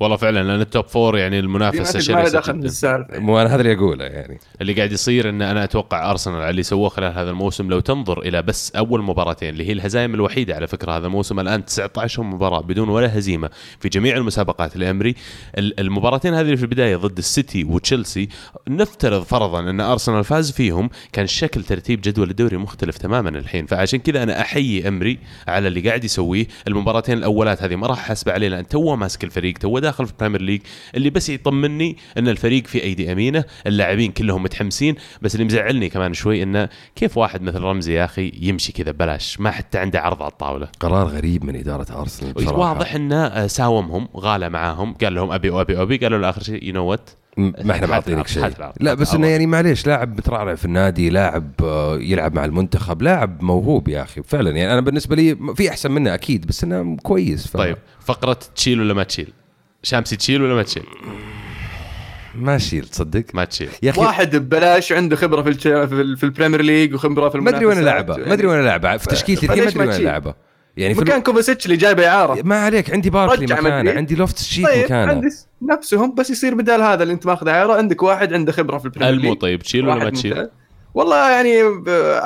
والله فعلا لأن ال top four يعني المنافسة شرسة جدا. السالفة. مو أنا هذا اللي أقوله يعني. اللي قاعد يصير إن أنا أتوقع ارسنال على اللي سووه خلال هذا الموسم لو تنظر إلى بس أول مباراتين اللي هي الهزائم الوحيدة على فكرة هذا الموسم الآن 19 مباراة بدون ولا هزيمة في جميع المسابقات الامري ال- المباراتين هذه اللي في البداية ضد السيتي وتشيلسي نفترض فرضا إن ارسنال فاز فيهم كان شكل ترتيب جدول الدوري مختلف تماما الحين. فعشان كذا أنا أحيي أمري على اللي قاعد يسويه. المباراتين الأولات هذه ما راح احاسبه عليه لأن توه ماسك الفريق توه داخل في البريمير ليج اللي بس يطمني إن الفريق في أيدي أمينة اللاعبين كلهم متحمسين بس اللي مزعلني كمان شوي إنه كيف واحد مثل رمزي يا أخي يمشي كذا ببلاش؟ ما حتى عنده عرض على الطاولة. قرار غريب من إدارة ارسنال بصراحة. واضح إنه آه، ساومهم غالى معاهم قال لهم أبي وأبي وأبي قالوا له آخر شيء you know what ما إحنا معطينك شيء. لا بس إنه العرض. يعني معليش لاعب مترعرع في النادي لاعب آه، يلعب مع المنتخب لاعب موهوب يا أخي فعلا. يعني أنا بالنسبة لي في أحسن منه أكيد بس إنه كويس ف... طيب فقرة تشيل ولا ما تشيل؟ شامسي تشيل ولا ما تشيل؟ ما شيل تصدق؟ ما تشيل. يا أخي واحد ببلاش عنده خبرة في في, ال- في البريمير ليج وخبرة في ما أدري وين. لعبة ما أدري وين لعبة. في تشكيلتي ما أدري وين تشيل؟ لعبة. يعني في مكان كوفاسيتش اللي جايبه اعاره ما عليك عندي باركلي مكانه. عندي لوفتس تشيك طيب مكانه. عندي نفسهم بس يصير بدال هذا اللي أنت ماخذه اعاره عندك واحد عنده خبرة في البريمير ليج. طيب تشيل ولا ما تشيل. والله يعني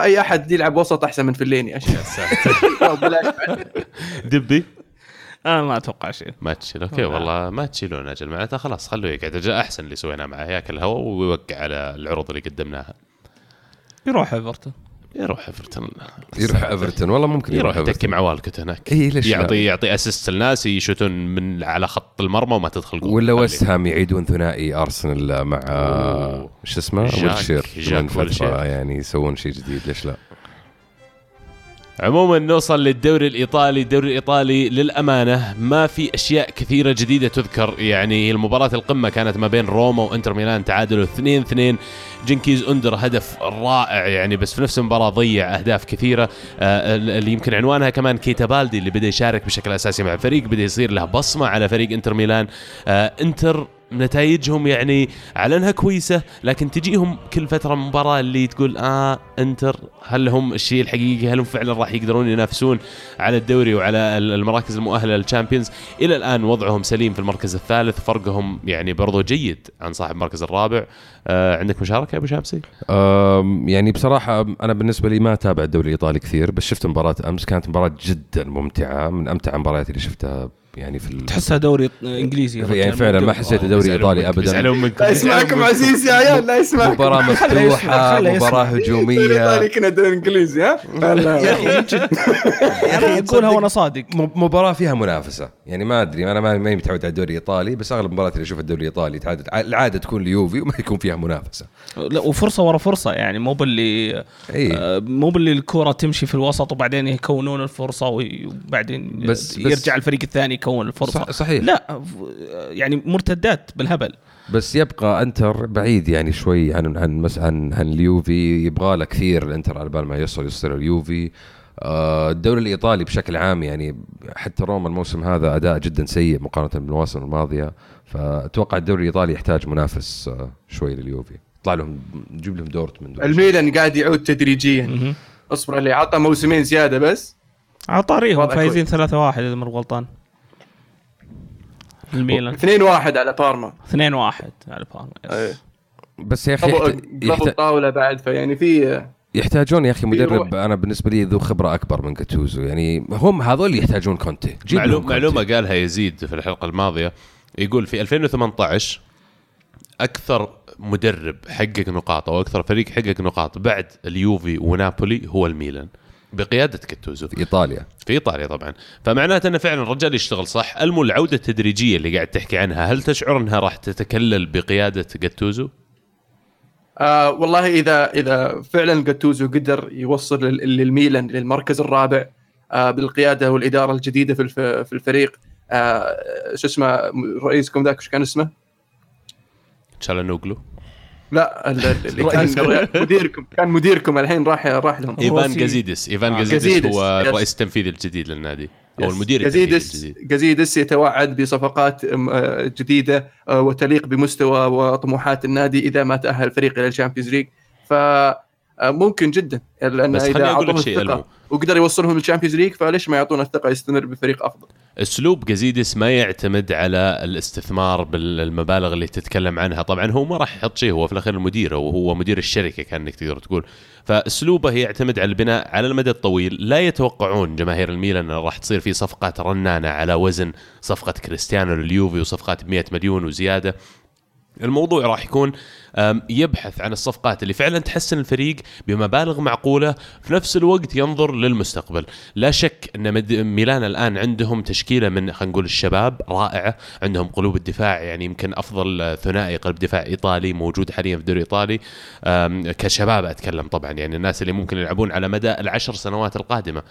أي أحد يلعب وسط أحسن من فيلايني ببلاش. دبي؟ أنا ما أتوقع شيء. ما تشيل. okay والله ما تشيلون أجل معناته خلاص خلوه يقعد. أجل أحسن اللي سويناه معه ياكل هواء ويوقع على العروض اللي قدمناها. يروح إيفرتون. يروح إيفرتون. يروح إيفرتون. والله ممكن يروح يروح يتكي إيفرتون. مع والكوت هناك. إيه، ليش لا؟ يعطي يعطي assist الناس يشوتون من على خط المرمى وما تدخل جول. ولا. وست هام يعيدون ثنائي أرسنال مع. شو اسمه؟ جاك- ويلشير جاك من فترة ويلشير. يعني يسوون شيء جديد ليش لا؟ عموما نوصل للدوري الإيطالي، الدوري الإيطالي للأمانة ما في أشياء كثيرة جديدة تذكر، يعني المباراة القمة كانت ما بين روما وإنتر ميلان تعادلوا 2-2 جنكيز أندر هدف رائع يعني بس في نفس المباراة ضيع أهداف كثيرة. آه اللي يمكن عنوانها كمان كيتا بالدي اللي بدأ يشارك بشكل أساسي مع الفريق بدأ يصير له بصمة على فريق إنتر ميلان. آه إنتر نتائجهم يعني على انها كويسة لكن تجيهم كل فترة مباراة اللي تقول آه انتر هل هم الشيء الحقيقي؟ هل هم فعلا راح يقدرون ينافسون على الدوري وعلى المراكز المؤهلة للشامبيونز؟ إلى الآن وضعهم سليم في المركز الثالث فرقهم يعني برضو جيد عن صاحب المركز الرابع. آه عندك مشاركة يا أبو شامسي يعني بصراحة أنا بالنسبة لي ما أتابع الدوري الإيطالي كثير بس شفت مباراة أمس كانت مباراة جدا ممتعة من أمتع المباريات اللي شفتها يعني في. تحسها دوري إنجليزي يعني. فعلا ما حسيته دوري إيطالي ابدا. لا يسمعكم عزيز يا عيال لا يسمعكم مفتوحة خله يسمع. مباراة ايطالي هجومية. كنا دوري إنجليزي ها؟ لا. يا أخي من جد يا أخي اقولها وأنا صادق. م- مباراة فيها منافسة. يعني ما أدري أنا ما ماني متعود على الدوري الإيطالي بس أغلب المباريات اللي أشوفها الدوري الإيطالي العادة تكون ليوفي وما يكون فيها منافسة. لا وفرصة ورا فرصة يعني مو باللي إي. آه، مو باللي الكرة تمشي في الوسط وبعدين يكونون الفرصة وبعدين بس- يرجع الفريق الثاني يكون الفرصة. صح صحيح. لا يعني مرتدات بالهبل. بس يبقى انتر بعيد يعني شوي عن عن مس عن عن اليوفي. يبغى له كثير الإنتر على بال ما يوصل يصير لليوفي. آه، الدوري الإيطالي بشكل عام يعني حتى روما الموسم هذا أداء جدا سيء مقارنة بالمواسم الماضية. فأتوقع الدوري الإيطالي يحتاج منافس آه، شوي لليوفي. يطلع لهم نجيب لهم دورتموند. الميلان قاعد يعود تدريجيا. اصبر اللي عطى موسمين زيادة بس؟ على طاريهم وضع فايزين 3-1 إذا ماني غلطان. الميلان. 2 1 على بارما. 2-1 على بارما إيه. بس يا أخي يحت... يحت... يطوله بعد فيعني في يحتاجون يا أخي. مدرب أنا بالنسبة لي ذو خبرة أكبر من جاتوزو يعني هم هذول اللي يحتاجون كونتي. معلوم كونتي. معلومة قالها يزيد في الحلقة الماضية. يقول في 2018 أكثر مدرب حقق نقاط أو أكثر فريق حقق نقاط بعد اليوفي ونابولي هو الميلان. بقياده كاتوزو في إيطاليا. في إيطاليا طبعا. فمعناته انه فعلا الرجال يشتغل صح. المو العودة التدريجية اللي قاعد تحكي عنها هل تشعر أنها راح تتكلل بقيادة جاتوزو؟ آه والله إذا إذا فعلا جاتوزو قدر يوصل لل- للميلان للمركز الرابع آه بالقيادة والإدارة الجديدة في الف- في الفريق. آه شو اسمه رئيسكم ذاك شو كان اسمه؟ تشالانوغلو. لا ال- ال- اللي كان مديركم كان مديركم الحين راح راح لهم إيفان. جازيدس إيفان آه، جازيدس هو yes. الرئيس التنفيذي الجديد للنادي أو. المدير جازيدس جازيدس يتوعد بصفقات آه، جديدة آه، وتليق بمستوى وطموحات النادي إذا ما تأهل الفريق إلى الـ Champions League ف ممكن جدا لأن بس إذا أقول لك اعطوه شيء، ألمو. الثقه وقدر يوصلهم لل Champions League فليش ما يعطونا الثقة يستمر بفريق أفضل؟ أسلوب جازيدس ما يعتمد على الاستثمار بالمبالغ اللي تتكلم عنها. طبعا هو ما راح يحط شيء هو في الأخير المدير أو هو مدير الشركة كأنك تقدر تقول. فأسلوبه يعتمد على البناء على المدى الطويل. لا يتوقعون جماهير الميلان راح تصير في صفقات رنانة على وزن صفقة كريستيانو لليوفي وصفقات ب 100 مليون وزيادة. الموضوع راح يكون يبحث عن الصفقات اللي فعلا تحسن الفريق بمبالغ معقولة في نفس الوقت ينظر للمستقبل. لا شك أن ميلان الآن عندهم تشكيلة من خلينا نقول الشباب رائعة عندهم قلوب الدفاع يعني يمكن أفضل ثنائي قلب دفاع إيطالي موجود حاليا في الدوري الايطالي كشباب أتكلم طبعا يعني الناس اللي ممكن يلعبون على مدى العشر سنوات القادمة.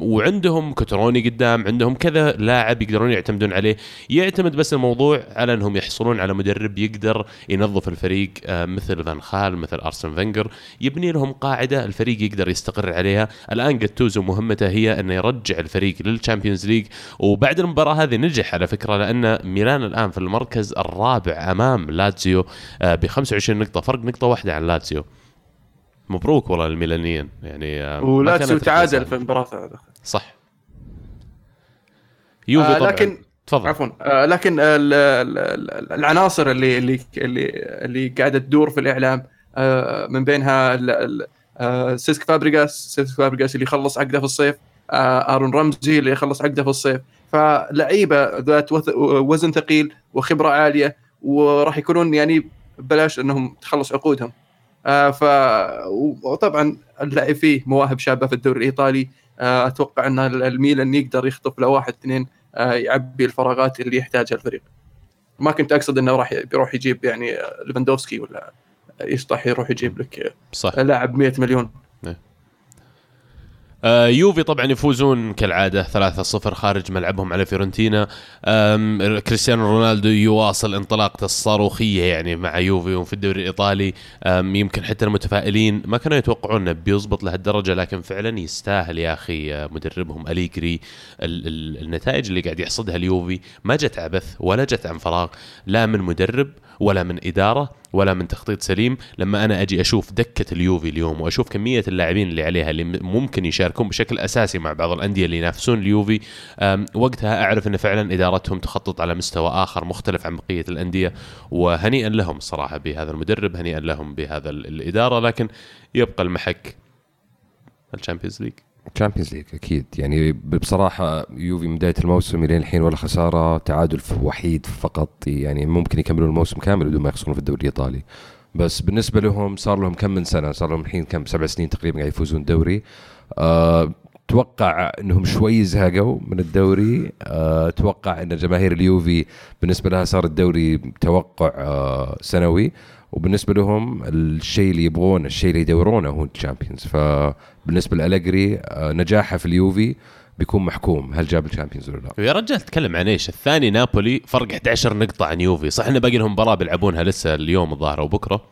وعندهم كوتروني قدام عندهم كذا لاعب يقدرون يعتمدون عليه. يعتمد بس الموضوع على أنهم يحصلون على مدرب يقدر ينظف الفريق. آه، مثل فان خال مثل أرسن فينجر يبني لهم قاعدة الفريق يقدر يستقر عليها الآن جاتوزو مهمته هي انه يرجع الفريق لل Champions League وبعد المباراة هذه نجح على فكرة لأن ميلان الآن في المركز الرابع أمام لاتسيو ب 25 نقطة فرق نقطة واحدة عن لاتسيو مبروك والله الميلانيين يعني آه، ولاتسيو تعادل في. المباراة. صح يوفي آه طبعا لكن تفضل. عفوا. آه لكن ال- ال- ال- العناصر اللي اللي اللي اللي قاعدة تدور في الإعلام آه من بينها آه سيسك فابريجاس سيسك فابريجاس اللي خلص عقده في الصيف آرون رمزي اللي خلص عقده في الصيف. فلعيبة ذات وزن ثقيل وخبرة عالية وراح يكونون يعني ببلاش إنهم تخلص عقودهم. ف وطبعا اللعب فيه مواهب شابة في الدوري الإيطالي. أتوقع إن الميلان يقدر يخطف له واحد اثنين يعبي الفراغات اللي يحتاجها الفريق. ما كنت أقصد إنه راح بيروح يجيب يعني آه، ليفاندوفسكي ولا يشطح يروح يجيب لك صح. آه، لاعب 100 مليون. آه، يوفي طبعا يفوزون كالعادة 3-0 خارج ملعبهم على فيورنتينا. كريستيانو رونالدو يواصل انطلاقته الصاروخية يعني مع يوفي وفي الدوري الإيطالي. يمكن حتى المتفائلين ما كانوا يتوقعون إنه بيزبط لهالدرجة لكن فعلا يستاهل يا أخي آه، مدربهم أليجري ال- ال- النتائج اللي قاعد يحصدها اليوفي. ما جت عبث ولا جت عن فراغ لا من مدرب ولا من إدارة ولا من تخطيط سليم. لما أنا أجي أشوف دكة اليوفي اليوم وأشوف كمية اللاعبين اللي عليها اللي ممكن يشاركون بشكل أساسي مع بعض الأندية اللي ينافسون اليوفي وقتها أعرف إن فعلا إدارتهم تخطط على مستوى آخر مختلف عن بقية الأندية وهنيئا لهم الصراحه بهذا المدرب هنيئا لهم بهذا ال- الإدارة لكن يبقى المحك ال Champions League. Champions League أكيد. يعني بصراحة يوفي من بداية الموسم إلى الحين ولا خسارة تعادل وحيد فقط. يعني ممكن يكملون الموسم كامل بدون ما يخسرون في الدوري الإيطالي. بس بالنسبة لهم صار لهم كم من سنة صار لهم الحين كم؟ سبع سنين تقريبا قاعد يفوزون الدوري. أه أتوقع إنهم شوي زهقوا من الدوري. أتوقع إن جماهير اليوفي بالنسبة لها صار الدوري توقع أه سنوي. وبالنسبة لهم الشيء اللي يبغونه الشيء اللي يدورونه هو ال Champions. فبالنسبة لأليجري آه، نجاحه في اليوفي بيكون محكوم هل جاب ال Champions ولا لا؟ يا رجال تكلم عن إيش؟ الثاني نابولي فرق 11 نقطة عن يوفي. صح انه باقي لهم مباراة بيلعبونها لسه اليوم الظاهر وبكرة؟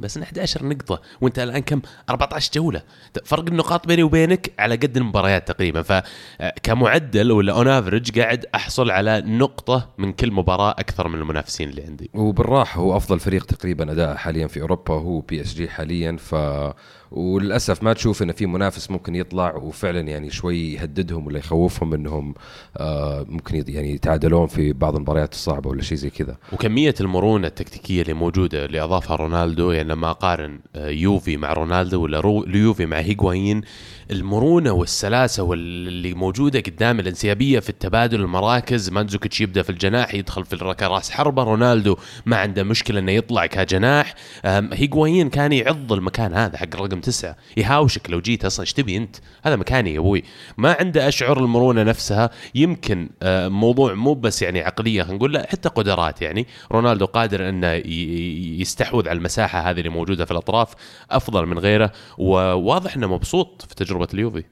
بس إن 11 نقطة وأنت الآن كم؟ 14 جولة. فرق النقاط بيني وبينك على قد المباريات تقريبا. فكمعدل ولا on average قاعد أحصل على نقطة من كل مباراة أكثر من المنافسين اللي عندي. وبالراحة هو أفضل فريق تقريبا أداء حاليا في أوروبا هو بي إس جي حاليا. ف وللأسف ما تشوف إن في منافس ممكن يطلع وفعلا يعني شوي يهددهم ولا يخوفهم إنهم آه ممكن يعني يتعادلون في بعض المباريات الصعبة ولا شيء زي كذا. وكمية المرونة التكتيكية اللي موجودة اللي أضافها رونالدو يعني لما أقارن آه، يوفي مع رونالدو ولا رو- يوفي مع هيغوايين المرونة والسلاسة واللي موجودة قدام الانسيابية في التبادل المراكز. مانزوكيتش يبدأ في الجناح يدخل في راس حربة. رونالدو ما عنده مشكلة إنه يطلع كجناح. هيغوايين كان يعض المكان هذا حق رقم تسعة. يهاوشك لو جيت أصلا إيش تبي أنت؟ هذا مكاني يا أبوي. ما عنده أشعر المرونة نفسها. يمكن آه، موضوع مو بس يعني عقلية خلينا نقول لا حتى قدرات يعني. رونالدو قادر إنه يستحوذ على المساحة هذه اللي موجودة في الأطراف أفضل من غيره. وواضح إنه مبسوط في تجربة اليوفي.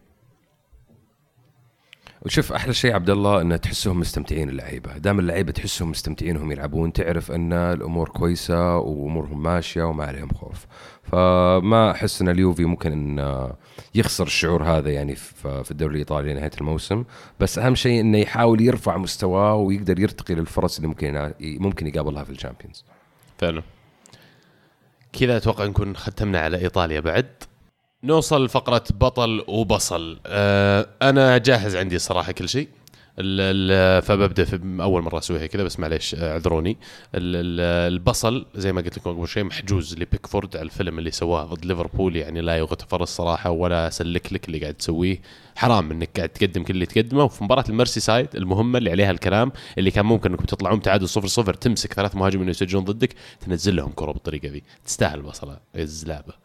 وشوف أحلى شيء عبد الله إنه تحسهم مستمتعين اللعيبة، دام اللعيبة تحسهم مستمتعين وهم يلعبون تعرف إن الأمور كويسة وأمورهم ماشية وما عليهم خوف. فما أحس إن اليوفي ممكن إن يخسر الشعور هذا يعني في في الدوري الإيطالي لنهايه الموسم، بس أهم شيء إنه يحاول يرفع مستواه ويقدر يرتقي للفرص اللي ممكن ممكن يقابلها في الشامبيونز. فعلا. كذا أتوقع نكون ختمنا على إيطاليا بعد. نوصل لفقرة بطل وبصل. أه أنا جاهز عندي صراحة كل شيء. فببدأ في أول مرة أسويها كذا بس معليش آه، اعذروني. ال- ال- البصل زي ما قلت لكم قبل شوي محجوز لبيكفورد على الفيلم اللي سواه ضد ليفربول يعني لا يغتفر الصراحه ولا أسلك لك اللي قاعد تسويه. حرام إنك قاعد تقدم كل اللي تقدمه. وفي مباراة الميرسيسايد المهمة اللي عليها الكلام اللي كان ممكن إنكم تطلعون تعادل 0 0 تمسك ثلاث مهاجمين يسجلون ضدك تنزل لهم كرة بالطريقة ذي. تستاهل بصلة الزلابة آه،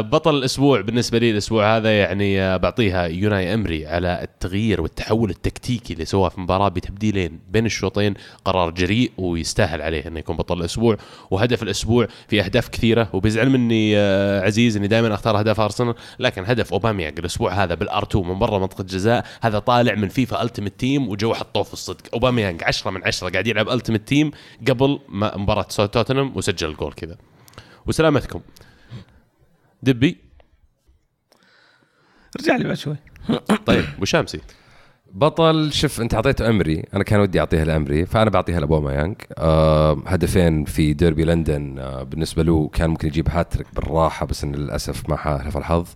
بطل الأسبوع بالنسبة لي الأسبوع هذا يعني آه، بعطيها يوناي إيمري على التغيير والتحول التكتيكي اللي سواه في المباراة بتبديلين بين الشوطين. قرار جريء ويستاهل عليه إنه يكون بطل الأسبوع. وهدف الأسبوع في أهداف كثيرة وبيزعل مني آه، عزيز إني دائما أختار اهداف أرسنال لكن هدف أوباميانج الأسبوع هذا بال R2 من برا منطقة الجزاء. هذا طالع من فيفا Ultimate Team وجو حطوه في الصدق. أوباميانج 10 من 10 قاعد يلعب Ultimate Team قبل مباراة توتنهام وسجل الجول كذا. وسلامتكم. دبي. رجع لي بعد شوي. طيب وشامسي بطل شوف أنت اعطيته أمري. أنا كان ودي اعطيها لامري فأنا بعطيها لابوما يانج آه هدفين في ديربي لندن آه بالنسبة له كان ممكن يجيب هاتريك بالراحة بس إن للأسف ما حالف الحظ.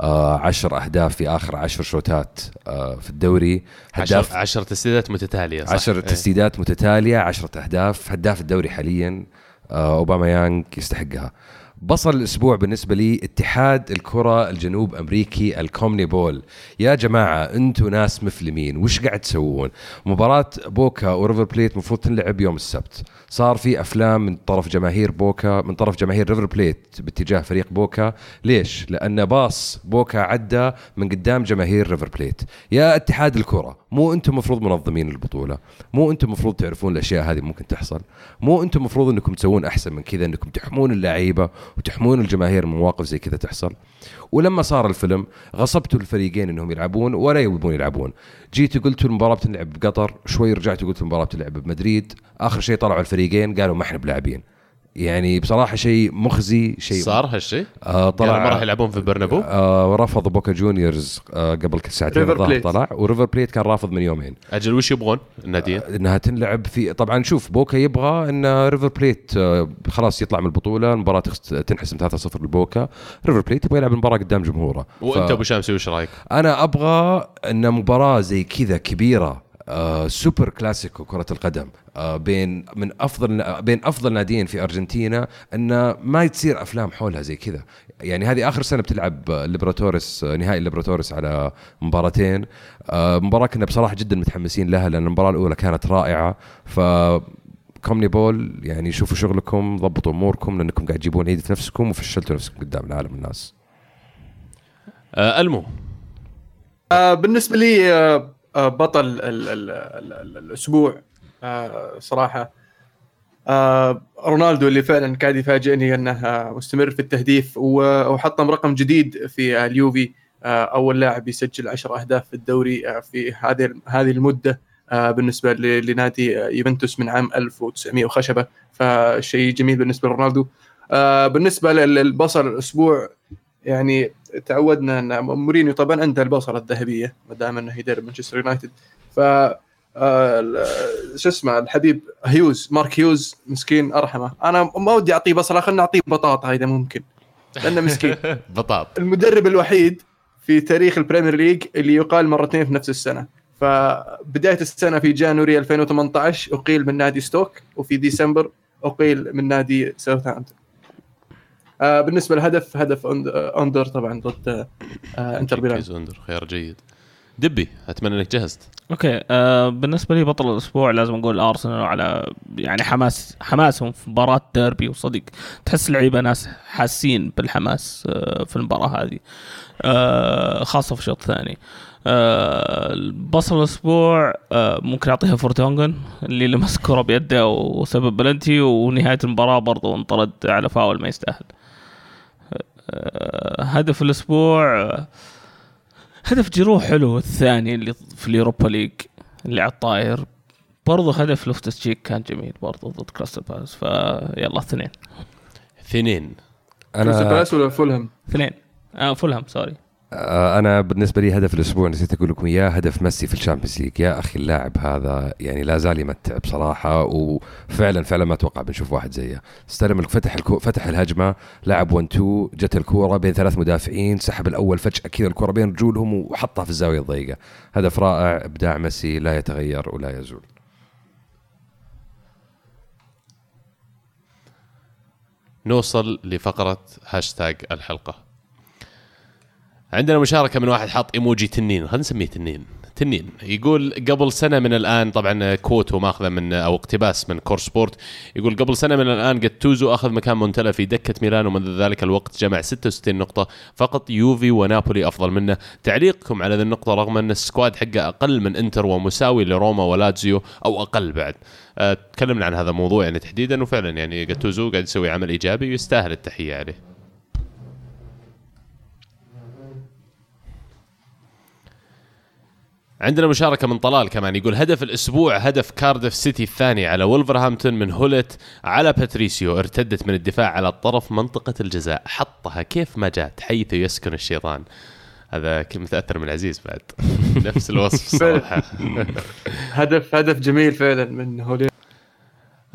آه عشر أهداف في آخر عشر شوتات آه في الدوري. عشر, هداف عشر تسديدات متتالية صح؟ عشر إيه. تسديدات متتالية عشرة أهداف. هداف الدوري حاليا آه أوباميانج يستحقها. بصل الأسبوع بالنسبة لي اتحاد الكرة الجنوب أمريكي الكونميبول. يا جماعة أنتم ناس مفلمين وش قاعد تسوون؟ مباراة بوكا وريفر بليت المفروض تنلعب يوم السبت. صار في أفلام من طرف جماهير بوكا من طرف جماهير ريفر بليت باتجاه فريق بوكا. ليش؟ لأن باص بوكا عدى من قدام جماهير ريفر بليت. يا اتحاد الكرة مو أنتم مفروض منظمين البطولة. مو أنتم مفروض تعرفون الأشياء هذه ممكن تحصل. مو أنتم مفروض أنكم تسوون أحسن من كذا أنكم تحمون اللعيبة وتحمون الجماهير من مواقف زي كذا تحصل. ولما صار الفيلم غصبتوا الفريقين إنهم يلعبون ولا يبون يلعبون. جيتوا قلتوا المباراه بتلعب بقطر شوي رجعتوا قلتوا المباراه بتلعب بمدريد. آخر شيء طلعوا الفريقين قالوا ما إحنا بلاعبين. يعني بصراحة شيء مخزي شيء صار هالشيء؟ آه طلع طلع ما راح يلعبون في برنابو؟ آه رفض بوكا جونيورز آه قبل ساعتين ريفر الظاهر بليت. طلع وريفر بليت كان رافض من يومين أجل وش يبغون الأندية؟ إنها تنلعب في طبعا شوف بوكا يبغى إن ريفر بليت آه، خلاص يطلع من البطولة المباراة تنحسم 3-0 لبوكا ريفر بليت يبغى يلعب المباراة قدام جمهوره وأنت ف- أبو شامسي وش رأيك؟ أنا أبغى إن مباراة زي كذا كبيرة آه سوبر كلاسيكو كرة القدم آه، بين من أفضل بين أفضل ناديين في أرجنتينا إن ما تصير أفلام حولها زي كذا. يعني هذه آخر سنة بتلعب ليبراتوريس نهائي ليبراتوريس على مباراتين. آه، مباراة كنا بصراحة جدا متحمسين لها لأن المباراة الأولى كانت رائعة. ف كومني بول يعني شوفوا شغلكم ضبطوا أموركم لأنكم قاعد تجيبون عيد في نفسكم وفشلتوا نفسكم قدام العالم الناس آه ألمو. آه بالنسبة لي آه آه بطل ال ال ال ال الأسبوع آه صراحة. آه رونالدو اللي فعلا قاعد يفاجئني أنه مستمر في التهديف وحطم رقم جديد في اليوفي آه أول لاعب يسجل 10 أهداف في الدوري آه في هذه هذه المدة آه بالنسبة لنادي يوفنتوس من عام 1900 وخشبة. فشيء جميل بالنسبة لرونالدو. آه بالنسبة للبصل الأسبوع يعني تعودنا أن مورينيو طبعا عنده البصلة الذهبية ما دام أنه يدرب مانشستر يونايتد. ف آه، شو اسمه الحبيب هيوز مارك هيوز مسكين أرحمه. أنا ما ودي أعطيه بصله خلينا نعطيه بطاطا اذا ممكن. لأنه مسكين. بطاط المدرب الوحيد في تاريخ البريمير ليج اللي يقال مرتين في نفس السنة. فبداية السنة في January 2018 أقيل من نادي ستوك وفي ديسمبر أقيل من نادي ساوثهامبتون. آه بالنسبة للهدف هدف أندر طبعا ضد آه إنتر ميلان. أندر خيار جيد. دبي أتمنى إنك جهزت. okay آه بالنسبة لي بطل الأسبوع لازم أقول أرسنال على يعني حماس حماسهم في مباراة ديربي وصدق تحس لعيبه ناس حاسين بالحماس آه في المباراة هذه. آه خاصة في الشوط الثاني. آه بصل الأسبوع آه ممكن أعطيها فورتونجن اللي لمس كرة بيده وسبب بلنتي ونهاية المباراة برضو انطرد على فاول ما يستاهل. آه هدف الأسبوع آه هدف جيرو حلو الثاني اللي في اليوروبا ليج اللي على الطاير برضو هدف لوفتس تشيك كان جميل برضو ضد كريستال بالاس فيلا اثنين. اثنين. أنا بالاس ولا فولهام؟ اثنين. آه فولهام sorry. أنا بالنسبة لي هدف الأسبوع نسيت أقول لكم إياه هدف ميسي في الشامبيونز ليج. يا أخي اللاعب هذا يعني لا زال يمتع بصراحة وفعلا فعلا ما أتوقع بنشوف واحد زيه. استلم فتح الكو فتح الهجمة لعب 1 2 جت الكورة بين ثلاث مدافعين سحب الأول فجأة كذا الكورة بين رجولهم وحطها في الزاوية الضيقة. هدف رائع إبداع ميسي لا يتغير ولا يزول. نوصل لفقرة هاشتاج الحلقة. عندنا مشاركة من واحد حاط إيموجي تنين خلينا نسميه تنين. تنين. يقول قبل سنة من الآن طبعا quote وماخذه من أو اقتباس من كور سبورت يقول قبل سنة من الآن جاتوزو أخذ مكان مونتلا في دكة ميلان ومنذ ذلك الوقت جمع 66 نقطة فقط. يوفي ونابولي أفضل منه. تعليقكم على هذه النقطة رغم أن ال squad حقه أقل من إنتر ومساوي لروما ولاتزيو أو أقل بعد. أه، تكلمنا عن هذا الموضوع يعني تحديدا وفعلا يعني جاتوزو قاعد يسوي عمل إيجابي ويستاهل التحية عليه. عندنا مشاركة من طلال كمان. يقول هدف الأسبوع هدف كاردف سيتي الثاني على ولفرهامبتون من هولت على باتريسيو. ارتدت من الدفاع على الطرف منطقة الجزاء. حطها كيف ما جات حيث يسكن الشيطان. هذا متأثر من عزيز بعد. نفس الوصف صراحة. هدف هدف جميل فعلا من هولت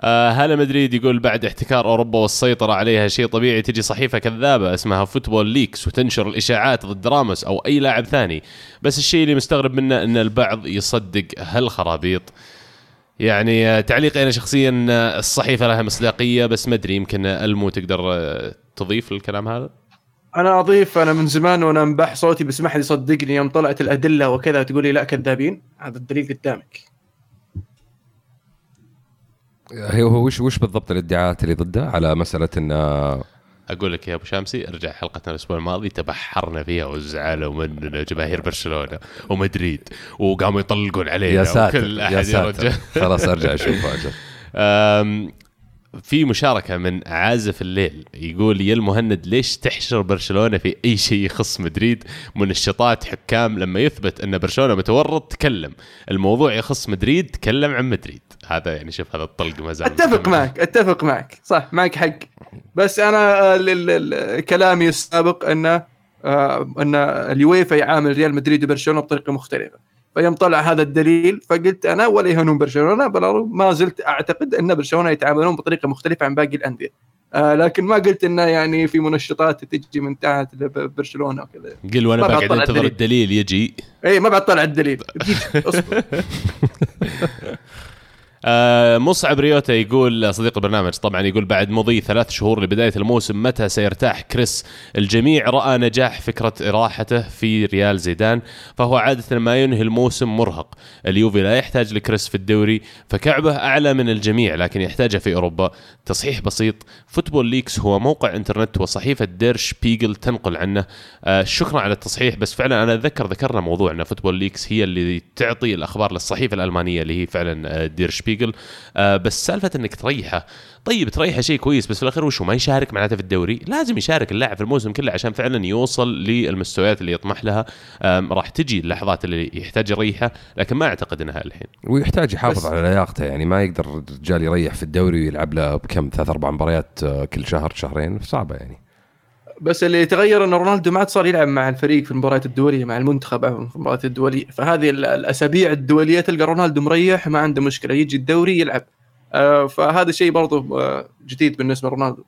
هلا مدريد يقول بعد احتكار أوروبا والسيطرة عليها شيء طبيعي تجي صحيفة كذابة اسمها فوتبول ليكس وتنشر الإشاعات ضد راموس أو أي لاعب ثاني. بس الشيء اللي مستغرب منه إن البعض يصدق هالخرابيط. يعني آه، تعليقي أنا شخصيا آه، الصحيفة لها مصداقية بس ما أدري يمكن ألمو تقدر آه، تضيف للكلام هذا؟ أنا أضيف أنا من زمان وأنا مبح صوتي بس ما حد يصدقني يوم طلعت الأدلة وكذا تقول لي لا كذابين هذا الدليل قدامك. هو هو وش وش بالضبط الادعاءات اللي ضده على مسألة انه أقول لك يا أبو شامسي ارجع حلقتنا الأسبوع الماضي تبحرنا فيها وزعلوا مننا جماهير برشلونة ومدريد وقاموا يطلقون علينا يا ساتر يا ساتر. خلاص أرجع اشوفها في مشاركة من عازف الليل يقول يا المهند ليش تحشر برشلونة في أي شيء يخص مدريد؟ منشطات حكام لما يثبت أن برشلونة متورط تكلم. الموضوع يخص مدريد تكلم عن مدريد. هذا يعني شوف هذا الطلق ما زال أتفق معك أتفق معك. صح معك حق. بس أنا آه، كلامي السابق أنه آه، أن اليويفا يعامل ريال مدريد وبرشلونة بطريقة مختلفة. فيوم طلع هذا الدليل فقلت أنا ولا يهنون برشلونة بل ما زلت أعتقد أن برشلونة يتعاملون بطريقة مختلفة عن باقي الأندية. آه لكن ما قلت إنه يعني في منشطات تجي من تحت برشلونه وكذا. قل وأنا قاعد أنتظر الدليل. يجي. اي ما بعد طلع الدليل. أصبر. آه، مصعب ريوتا يقول صديق البرنامج طبعا يقول بعد مضي ثلاث شهور لبداية الموسم متى سيرتاح كريس؟ الجميع رأى نجاح فكرة إراحته في ريال زيدان فهو عادة ما ينهي الموسم مرهق. اليوفي لا يحتاج لكريس في الدوري فكعبه أعلى من الجميع لكن يحتاجه في أوروبا. تصحيح بسيط فوتبول ليكس هو موقع إنترنت وصحيفة ديرش بيجل تنقل عنه. آه، شكرا على التصحيح بس فعلا أنا أتذكر ذكرنا موضوع أن فوتبول ليكس هي اللي تعطي الأخبار للصحيفة الألمانية اللي هي فعلا آه، ديرش بيجل آه، بس سالفة أنك تريحه. طيب تريحه شيء كويس بس في الأخير وش هو؟ ما يشارك معناته في الدوري. لازم يشارك اللاعب في الموسم كله عشان فعلا يوصل للمستويات اللي يطمح لها. راح تجي اللحظات اللي يحتاج يريحها لكن ما أعتقد إنها الحين. ويحتاج يحافظ على لياقته. يعني ما يقدر الرجال يريح في الدوري ويلعب له بكم ثلاث أربع مباريات آه، كل شهر شهرين. صعبة يعني. بس اللي يتغير ان رونالدو ما عاد صار يلعب مع الفريق في المباريات الدولية مع المنتخب في المباريات الدولية. فهذه ال- الأسابيع الدولية تلقى رونالدو مريح ما عنده مشكلة يجي الدوري يلعب. آه، فهذا شيء برضه آه، جديد بالنسبة لرونالدو.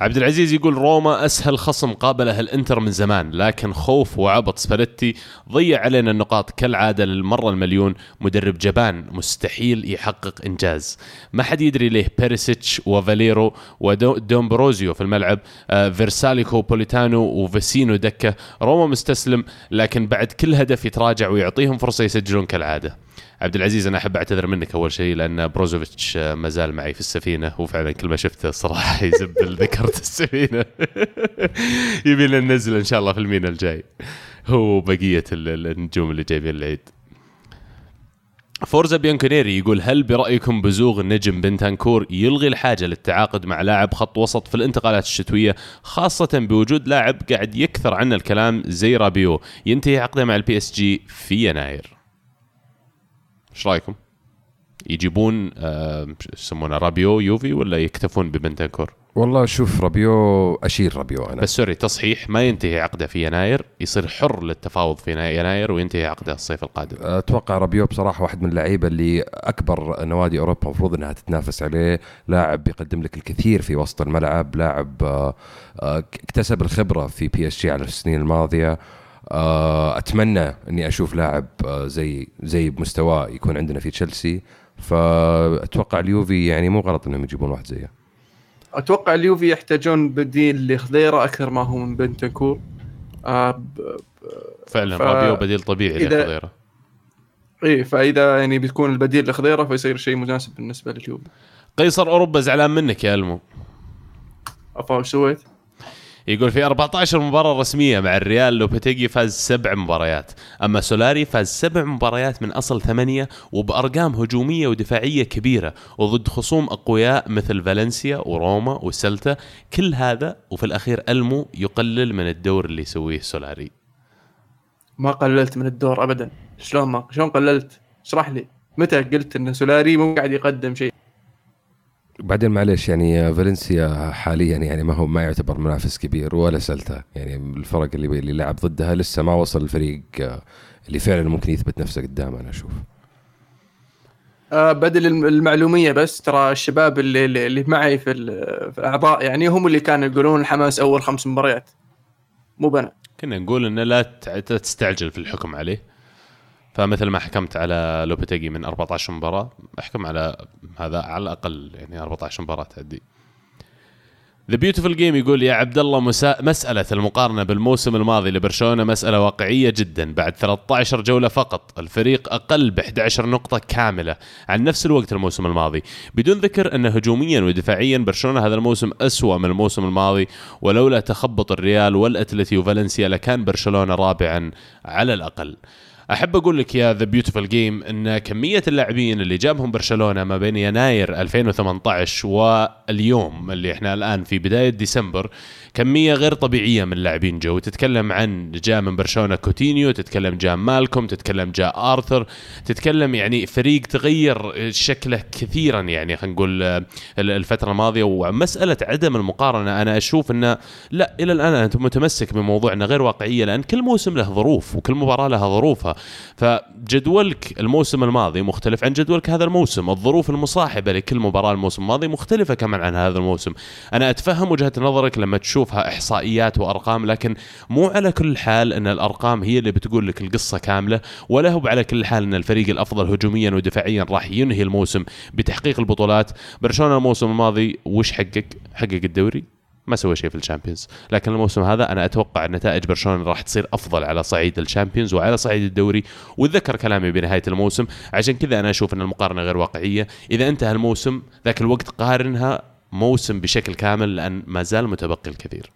عبد العزيز يقول روما أسهل خصم قابله الإنتر من زمان لكن خوف وعبط سباليتي ضيع علينا النقاط كالعادة للمرة المليون. مدرب جبان مستحيل يحقق إنجاز. ما حد يدري ليه بيريسيتش وفاليرو ودومبروزيو في الملعب آه فيرساليكو بوليتانو وفيسينو دكة. روما مستسلم لكن بعد كل هدف يتراجع ويعطيهم فرصة يسجلون كالعادة. عبد العزيز أنا أحب أعتذر منك أول شيء لأن بروزوفيتش ما زال معي في السفينة وفعلا كل ما شفته صراحة يزبل ذكرت السفينة. يبي لنا ننزل إن شاء الله في المينا الجاي. هو بقية ال- ال- النجوم اللي جايبين العيد. فورزا بيانكونيري يقول هل برأيكم بزوغ النجم بنتانكور يلغي الحاجة للتعاقد مع لاعب خط وسط في الانتقالات الشتوية خاصة بوجود لاعب قاعد يكثر عنه الكلام زي رابيو ينتهي عقده مع البي اس جي في يناير؟ إيش رايكم؟ يجيبون آه، يسمونه رابيو يوفي ولا يكتفون ببنتانكور؟ والله شوف رابيو أشيل رابيو أنا بس sorry تصحيح ما ينتهي عقده في يناير يصير حر للتفاوض في يناير وينتهي عقده الصيف القادم أتوقع رابيو بصراحة واحد من اللعيبة اللي أكبر نوادي أوروبا المفروض إنها تتنافس عليه لاعب بيقدم لك الكثير في وسط الملعب لاعب آه، آه، اكتسب الخبرة في بي اس جي على السنين الماضية أتمنى إني أشوف لاعب آه، زي زي بمستواه يكون عندنا في تشيلسي. فأتوقع اليوفي يعني مو غلط إنهم يجيبون واحد زيه. أتوقع اليوفي يحتاجون بديل لخضيرة أكثر ما هو من بنتنكور. آه ب- فعلا ف- رابيو بديل طبيعي إذا- لخضيرة. إيه فإذا يعني بيكون البديل لخضيرة فيصير شيء مناسب بالنسبة لليوفي. قيصر أوروبا زعلان منك يا ألمو؟ افا وش سويت؟ يقول في 14 مباراة رسمية مع الريال لوبيتيجي فاز سبع مباريات. أما سولاري فاز سبع مباريات من أصل ثمانية وبأرقام هجومية ودفاعية كبيرة وضد خصوم أقوياء مثل فالنسيا وروما وسلتا كل هذا وفي الأخير ألمو يقلل من الدور اللي يسويه سولاري. ما قللت من الدور ابدا. شلون ما شلون قللت؟ اشرح لي. متى قلت إن سولاري مو قاعد يقدم شيء؟ بعدين معلش يعني فالنسيا حاليا يعني ما هو ما يعتبر منافس كبير ولا سلتا. يعني الفرق اللي اللي لعب ضدها لسه ما وصل الفريق آه، اللي فعلا ممكن يثبت نفسه قدامه أنا أشوف. آه بدل الم- المعلومية بس ترى الشباب اللي اللي, اللي معي في, ال- في الأعضاء يعني هم اللي كانوا يقولون الحماس أول خمس مباريات. مو بنا. كنا نقول انه لا تع- تستعجل في الحكم عليه. فمثل ما حكمت على لوبيتيجي من 14 مباراة أحكم على هذا على الأقل يعني 14 مباراة تأدي. The Beautiful Game يقول يا عبد الله مسا... مسألة المقارنة بالموسم الماضي لبرشلونة مسألة واقعية جدا. بعد 13 جولة فقط الفريق أقل ب 11 نقطة كاملة عن نفس الوقت الموسم الماضي. بدون ذكر أن هجوميا ودفاعيا برشلونة هذا الموسم أسوأ من الموسم الماضي ولولا تخبط الريال والأتلتي وفالنسيا لكان برشلونة رابعا على الأقل. أحب أقول لك يا The Beautiful Game إن كمية اللاعبين اللي جابهم برشلونة ما بين يناير 2018 واليوم اللي إحنا الآن في بداية ديسمبر كمية غير طبيعية من اللاعبين جو. تتكلم عن جاء من برشلونة كوتينيو تتكلم جاء مالكوم تتكلم جاء آرثر. تتكلم يعني فريق تغير شكله كثيرا يعني خلينا نقول آه، الفترة الماضية. ومسألة عدم المقارنة أنا أشوف إنه لا إلى الآن انت متمسك بموضوع انه غير واقعية لأن كل موسم له ظروف وكل مباراة لها ظروفها. فجدولك الموسم الماضي مختلف عن جدولك هذا الموسم. الظروف المصاحبة لكل مباراة الموسم الماضي مختلفة كمان عن هذا الموسم. أنا أتفهم وجهة نظرك لما تشوفها إحصائيات وأرقام لكن مو على كل حال إن الأرقام هي اللي بتقول لك القصة كاملة ولا هو على كل حال إن الفريق الأفضل هجوميا ودفاعيا راح ينهي الموسم بتحقيق البطولات. برشلونة الموسم الماضي وش حقق حقق الدوري ما سوى شيء في ال Champions. لكن الموسم هذا أنا أتوقع نتائج برشلونة راح تصير أفضل على صعيد ال Champions وعلى صعيد الدوري وتذكر كلامي بنهاية الموسم. عشان كذا أنا أشوف إن المقارنة غير واقعية. إذا انتهى الموسم ذاك الوقت قارنها موسم بشكل كامل لأن ما زال متبقي الكثير.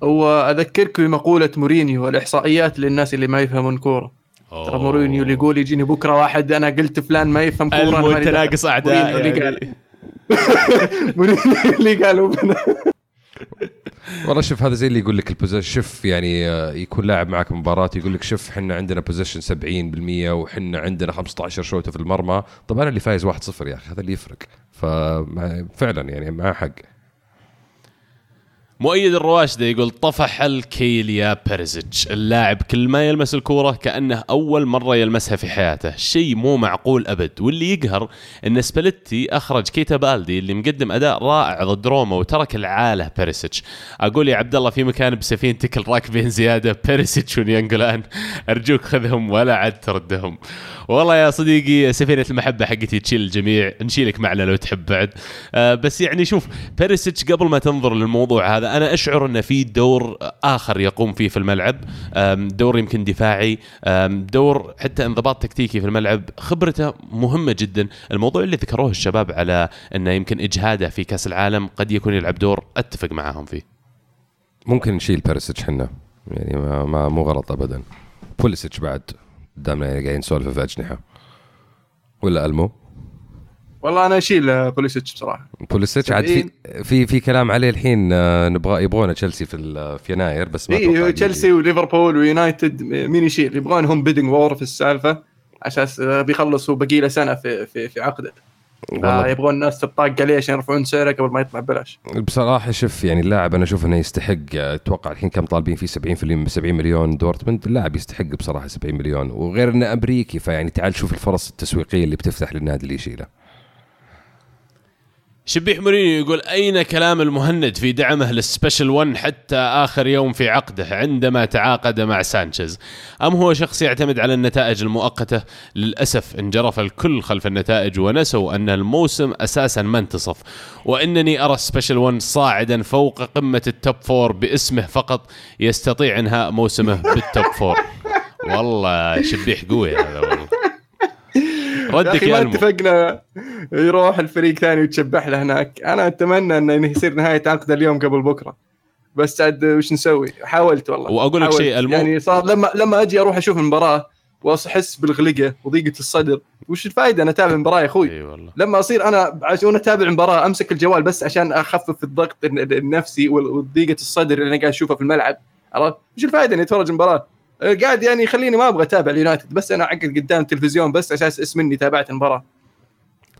واذكرك بمقولة مورينيو الاحصائيات للناس اللي ما يفهمون كورة. ترى مورينيو اللي يقول يجيني بكرة واحد أنا قلت فلان ما يفهم كورة المتناقص. أعداء مورينيو اللي يعني. قال. مورينيو اللي قال. والله شوف هذا زي اللي يقول لك ال possession شوف يعني آه، يكون لاعب معك مباراة يقول لك شوف إحنا عندنا possession 70% وحنا عندنا 15 شوته في المرمى طب أنا اللي فايز 1-0 يا أخي هذا اللي يفرق. ففعلا يعني معاه حق. مؤيد الرواشدة يقول طفح الكيل يا بيرسيتش. اللاعب كل ما يلمس الكورة كأنه أول مرة يلمسها في حياته. شيء مو معقول أبد. واللي يقهر أن سباليتي أخرج كيتا بالدي اللي مقدم أداء رائع ضد روما وترك العالة بيرسيتش أقول يا عبد الله في مكان بسفينتك الراكبين زيادة بيرسيتش ونيانجولان. أرجوك خذهم ولا عاد تردهم. والله يا صديقي سفينة المحبة حقتي تشيل الجميع. نشيلك معنا لو تحب بعد. آه بس يعني شوف بيرسيتش قبل ما تنظر للموضوع هذا أنا أشعر انه في دور آخر يقوم فيه في الملعب دور يمكن دفاعي دور حتى انضباط تكتيكي في الملعب. خبرته مهمة جدا. الموضوع اللي ذكروه الشباب على أنه يمكن إجهاده في كأس العالم قد يكون يلعب دور أتفق معاهم فيه. ممكن نشيل بيرسيتش حنا. يعني ما, ما مو غلط ابدا. بوليسيتش بعد قدامنا يعني قاعدين نسولف في اجنحه ولا ألمو؟ والله أنا أشيل آه، بوليسيتش بصراحة. بوليسيتش عاد في في في كلام عليه الحين آه، نبغى يبغونه تشيلسي في ال- في يناير بس ما اي تشيلسي. وليفربول ويونايتد مين يشيل؟ يبغون هم bidding war في السالفة أساس آه، بيخلص هو باقي له سنة في في في عقده. فيبغون الناس تطاق عليه عشان يرفعون سعره قبل ما يطلع ببلاش. بصراحة شوف يعني اللاعب أنا أشوف إنه يستحق أتوقع الحين كم طالبين فيه؟ 70 في 70 مليون دورتموند. اللاعب يستحق بصراحة 70 مليون. وغير إنه أمريكي فيعني تعال شوف الفرص التسويقية اللي بتفتح للنادي اللي يشيله. شبيح مورينيو يقول أين كلام المهند في دعمه لل special 1 حتى آخر يوم في عقده عندما تعاقد مع سانشيز؟ أم هو شخص يعتمد على النتائج المؤقتة؟ للأسف انجرف الكل خلف النتائج ونسوا أن الموسم أساسا ما انتصف. وإنني أرى ال special 1 صاعدا فوق قمة ال top four باسمه فقط يستطيع إنهاء موسمه بال top four والله شبيح قوي هذا والله. ردك يا ما اتفقنا. يروح الفريق ثاني ويتشبح له هناك. أنا أتمنى إنه يصير نهاية عقده اليوم قبل بكرة. بس عاد وش نسوي؟ حاولت والله. وأقول لك. شيء، المو- يعني صار لما لما أجي أروح أشوف المباراة واحس بالغلقة وضيقة الصدر. وش الفائده أنا أتابع المباراة يا أخوي؟ والله. لما أصير أنا عشان أتابع المباراة أمسك الجوال بس عشان أخفف الضغط الن- النفسي وضيقة الصدر اللي أنا قاعد أشوفها في الملعب. عرفت؟ وش الفائده إني أتفرج المباراة؟ أه، قاعد يعني يخليني ما أبغى أتابع اليونايتد بس أنا اقعد قدام التلفزيون بس عشان اسم إني تابعت المباراة.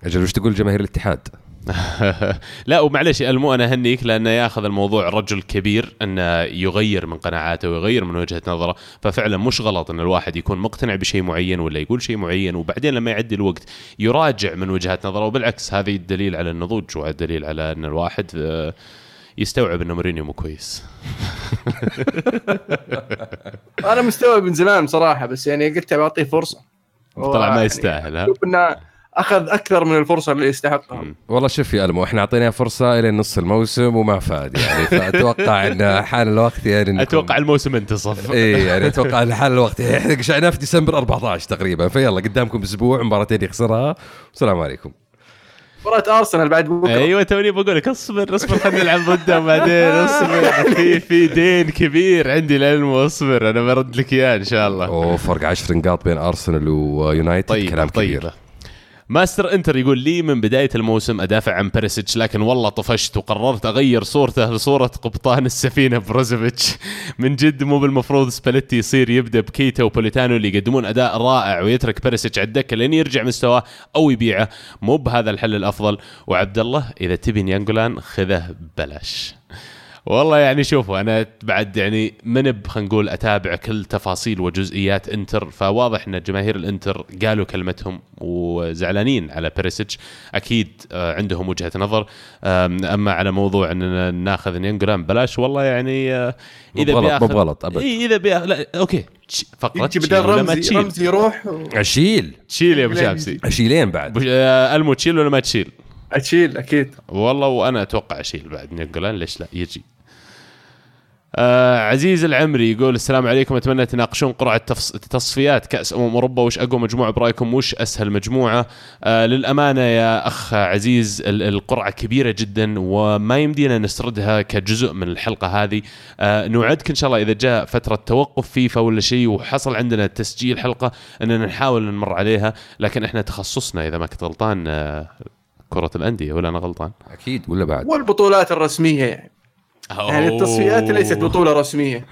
أجل وش تقول جماهير الاتحاد؟ لا ومعلش المو أنا اهنيك لأنه ياخذ الموضوع رجل كبير أنه يغير من قناعاته ويغير من وجهة نظره ففعلا مش غلط إن الواحد يكون مقتنع بشيء معين ولا يقول شيء معين وبعدين لما يعدي الوقت يراجع من وجهات نظره وبالعكس هذه الدليل على النضوج والدليل على أن الواحد آه، يستوعب ان مورينيو مو كويس. أنا مستوعب من زمان بصراحة بس يعني قلت بعطيه فرصة. طلع ما يعني يستاهل ها؟ أشوف إنه أخذ أكثر من الفرصة اللي يستحقها. والله شوف يا ألمو إحنا أعطيناه فرصة إلى نص الموسم وما فاد يعني فأتوقع إن حان الوقت يعني إنكم- أتوقع الموسم انتصف. إيه يعني أتوقع إن حان الوقت. إحنا شعناه في ديسمبر 14 تقريبا فيلا قدامكم أسبوع مباراتين يخسرها. والسلام عليكم. مباراة أرسنال بعد بكرة. أيوه توني بقول لك اصبر اصبر خلينا نلعب ضده بعدين اصبر. في في دين كبير عندي للعلم اصبر أنا برد لك إياه إن شاء الله. أوه فرق 10 نقاط بين أرسنال ويونايتد طيب كلام كبير. طيبة. ماستر انتر يقول لي من بداية الموسم أدافع عن بيرسيتش لكن والله طفشت وقررت أغير صورته لصورة قبطان السفينة بروزوفيتش. من جد مو بالمفروض سباليتي يصير يبدأ بكيتا وبوليتانو اللي يقدمون أداء رائع ويترك بيرسيتش على الدكة لين يرجع مستواه أو يبيعه. مو بهذا الحل الأفضل. وعبد الله إذا تبي نيانجولان خذه ببلاش. والله يعني شوفوا أنا بعد يعني من خلينا نقول أتابع كل تفاصيل وجزئيات إنتر فواضح إن جماهير الإنتر قالوا كلمتهم وزعلانين على بيرسيتش أكيد آه، عندهم وجهة نظر. أما على موضوع إننا ناخذ نيانجولان ببلاش والله يعني آه، مو بغلط أبد. إي إذا بياخذ لا أوكي. تشيل بدل رمزي تشيل؟ رمزي يروح و- أشيل. تشيل يا أبو شامسي أشيلين بعد. آه، ألمو تشيل ولا ما تشيل؟ أشيل أكيد. والله وأنا أتوقع أشيل بعد نينجولان ليش لا يجي. آه عزيز العمري يقول السلام عليكم أتمنى تناقشون قرعة تفص... تصفيات كأس أمم أوروبا وش أقوى مجموعة برأيكم؟ وش أسهل مجموعة؟ آه للأمانة يا أخ عزيز ال- القرعة كبيرة جدا وما يمدينا نسردها كجزء من الحلقة هذه. آه نوعدك إن شاء الله إذا جاء فترة توقف فيفا ولا شيء وحصل عندنا تسجيل حلقة إننا نحاول نمر عليها لكن إحنا تخصصنا إذا ما كنت غلطان آه كرة الأندية ولا أنا غلطان؟ أكيد ولا بعد؟ والبطولات الرسمية يعني. يعني التصفيات ليست بطولة رسمية.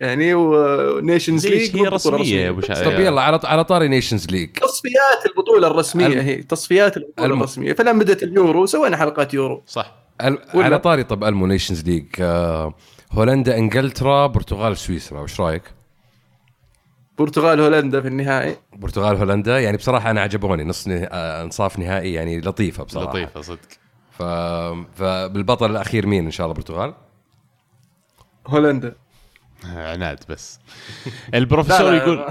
يعني و Nations League هي رسمية يا أبو شا... طب يلا على على طاري Nations League تصفيات البطولة الرسمية الم- هي تصفيات البطولة الم- الرسمية. فلما بدأت اليورو سوينا حلقات يورو. صح. ال- على طاري طب ألمو Nations League آه هولندا إنجلترا برتغال سويسرا وش رأيك؟ برتغال هولندا في النهائي. برتغال هولندا يعني بصراحة أنا عجبوني نص نه... آه انصاف نهائي يعني لطيفة بصراحة. لطيفة صدق. ف... فبالبطل الأخير مين إن شاء الله؟ برتغال؟ هولندا. عناد بس. البروفيسور يقول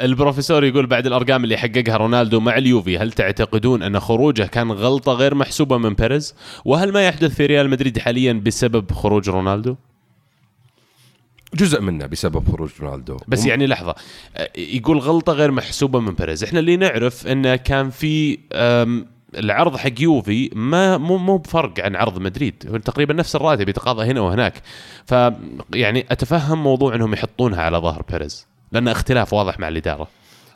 البروفيسور يقول بعد الأرقام اللي حققها رونالدو مع اليوفي هل تعتقدون أن خروجه كان غلطة غير محسوبة من بيريز؟ وهل ما يحدث في ريال مدريد حاليا بسبب خروج رونالدو؟ جزء منه بسبب خروج رونالدو. بس يعني لحظة أه، يقول غلطة غير محسوبة من بيريز. إحنا اللي نعرف انه كان في العرض حق يوفي ما مو مو بفرق عن عرض مدريد. هو تقريبا نفس الراتب يتقاضى هنا وهناك. ف يعني أتفهم موضوع إنهم يحطونها على ظهر بيريز لأن اختلاف واضح مع الإدارة.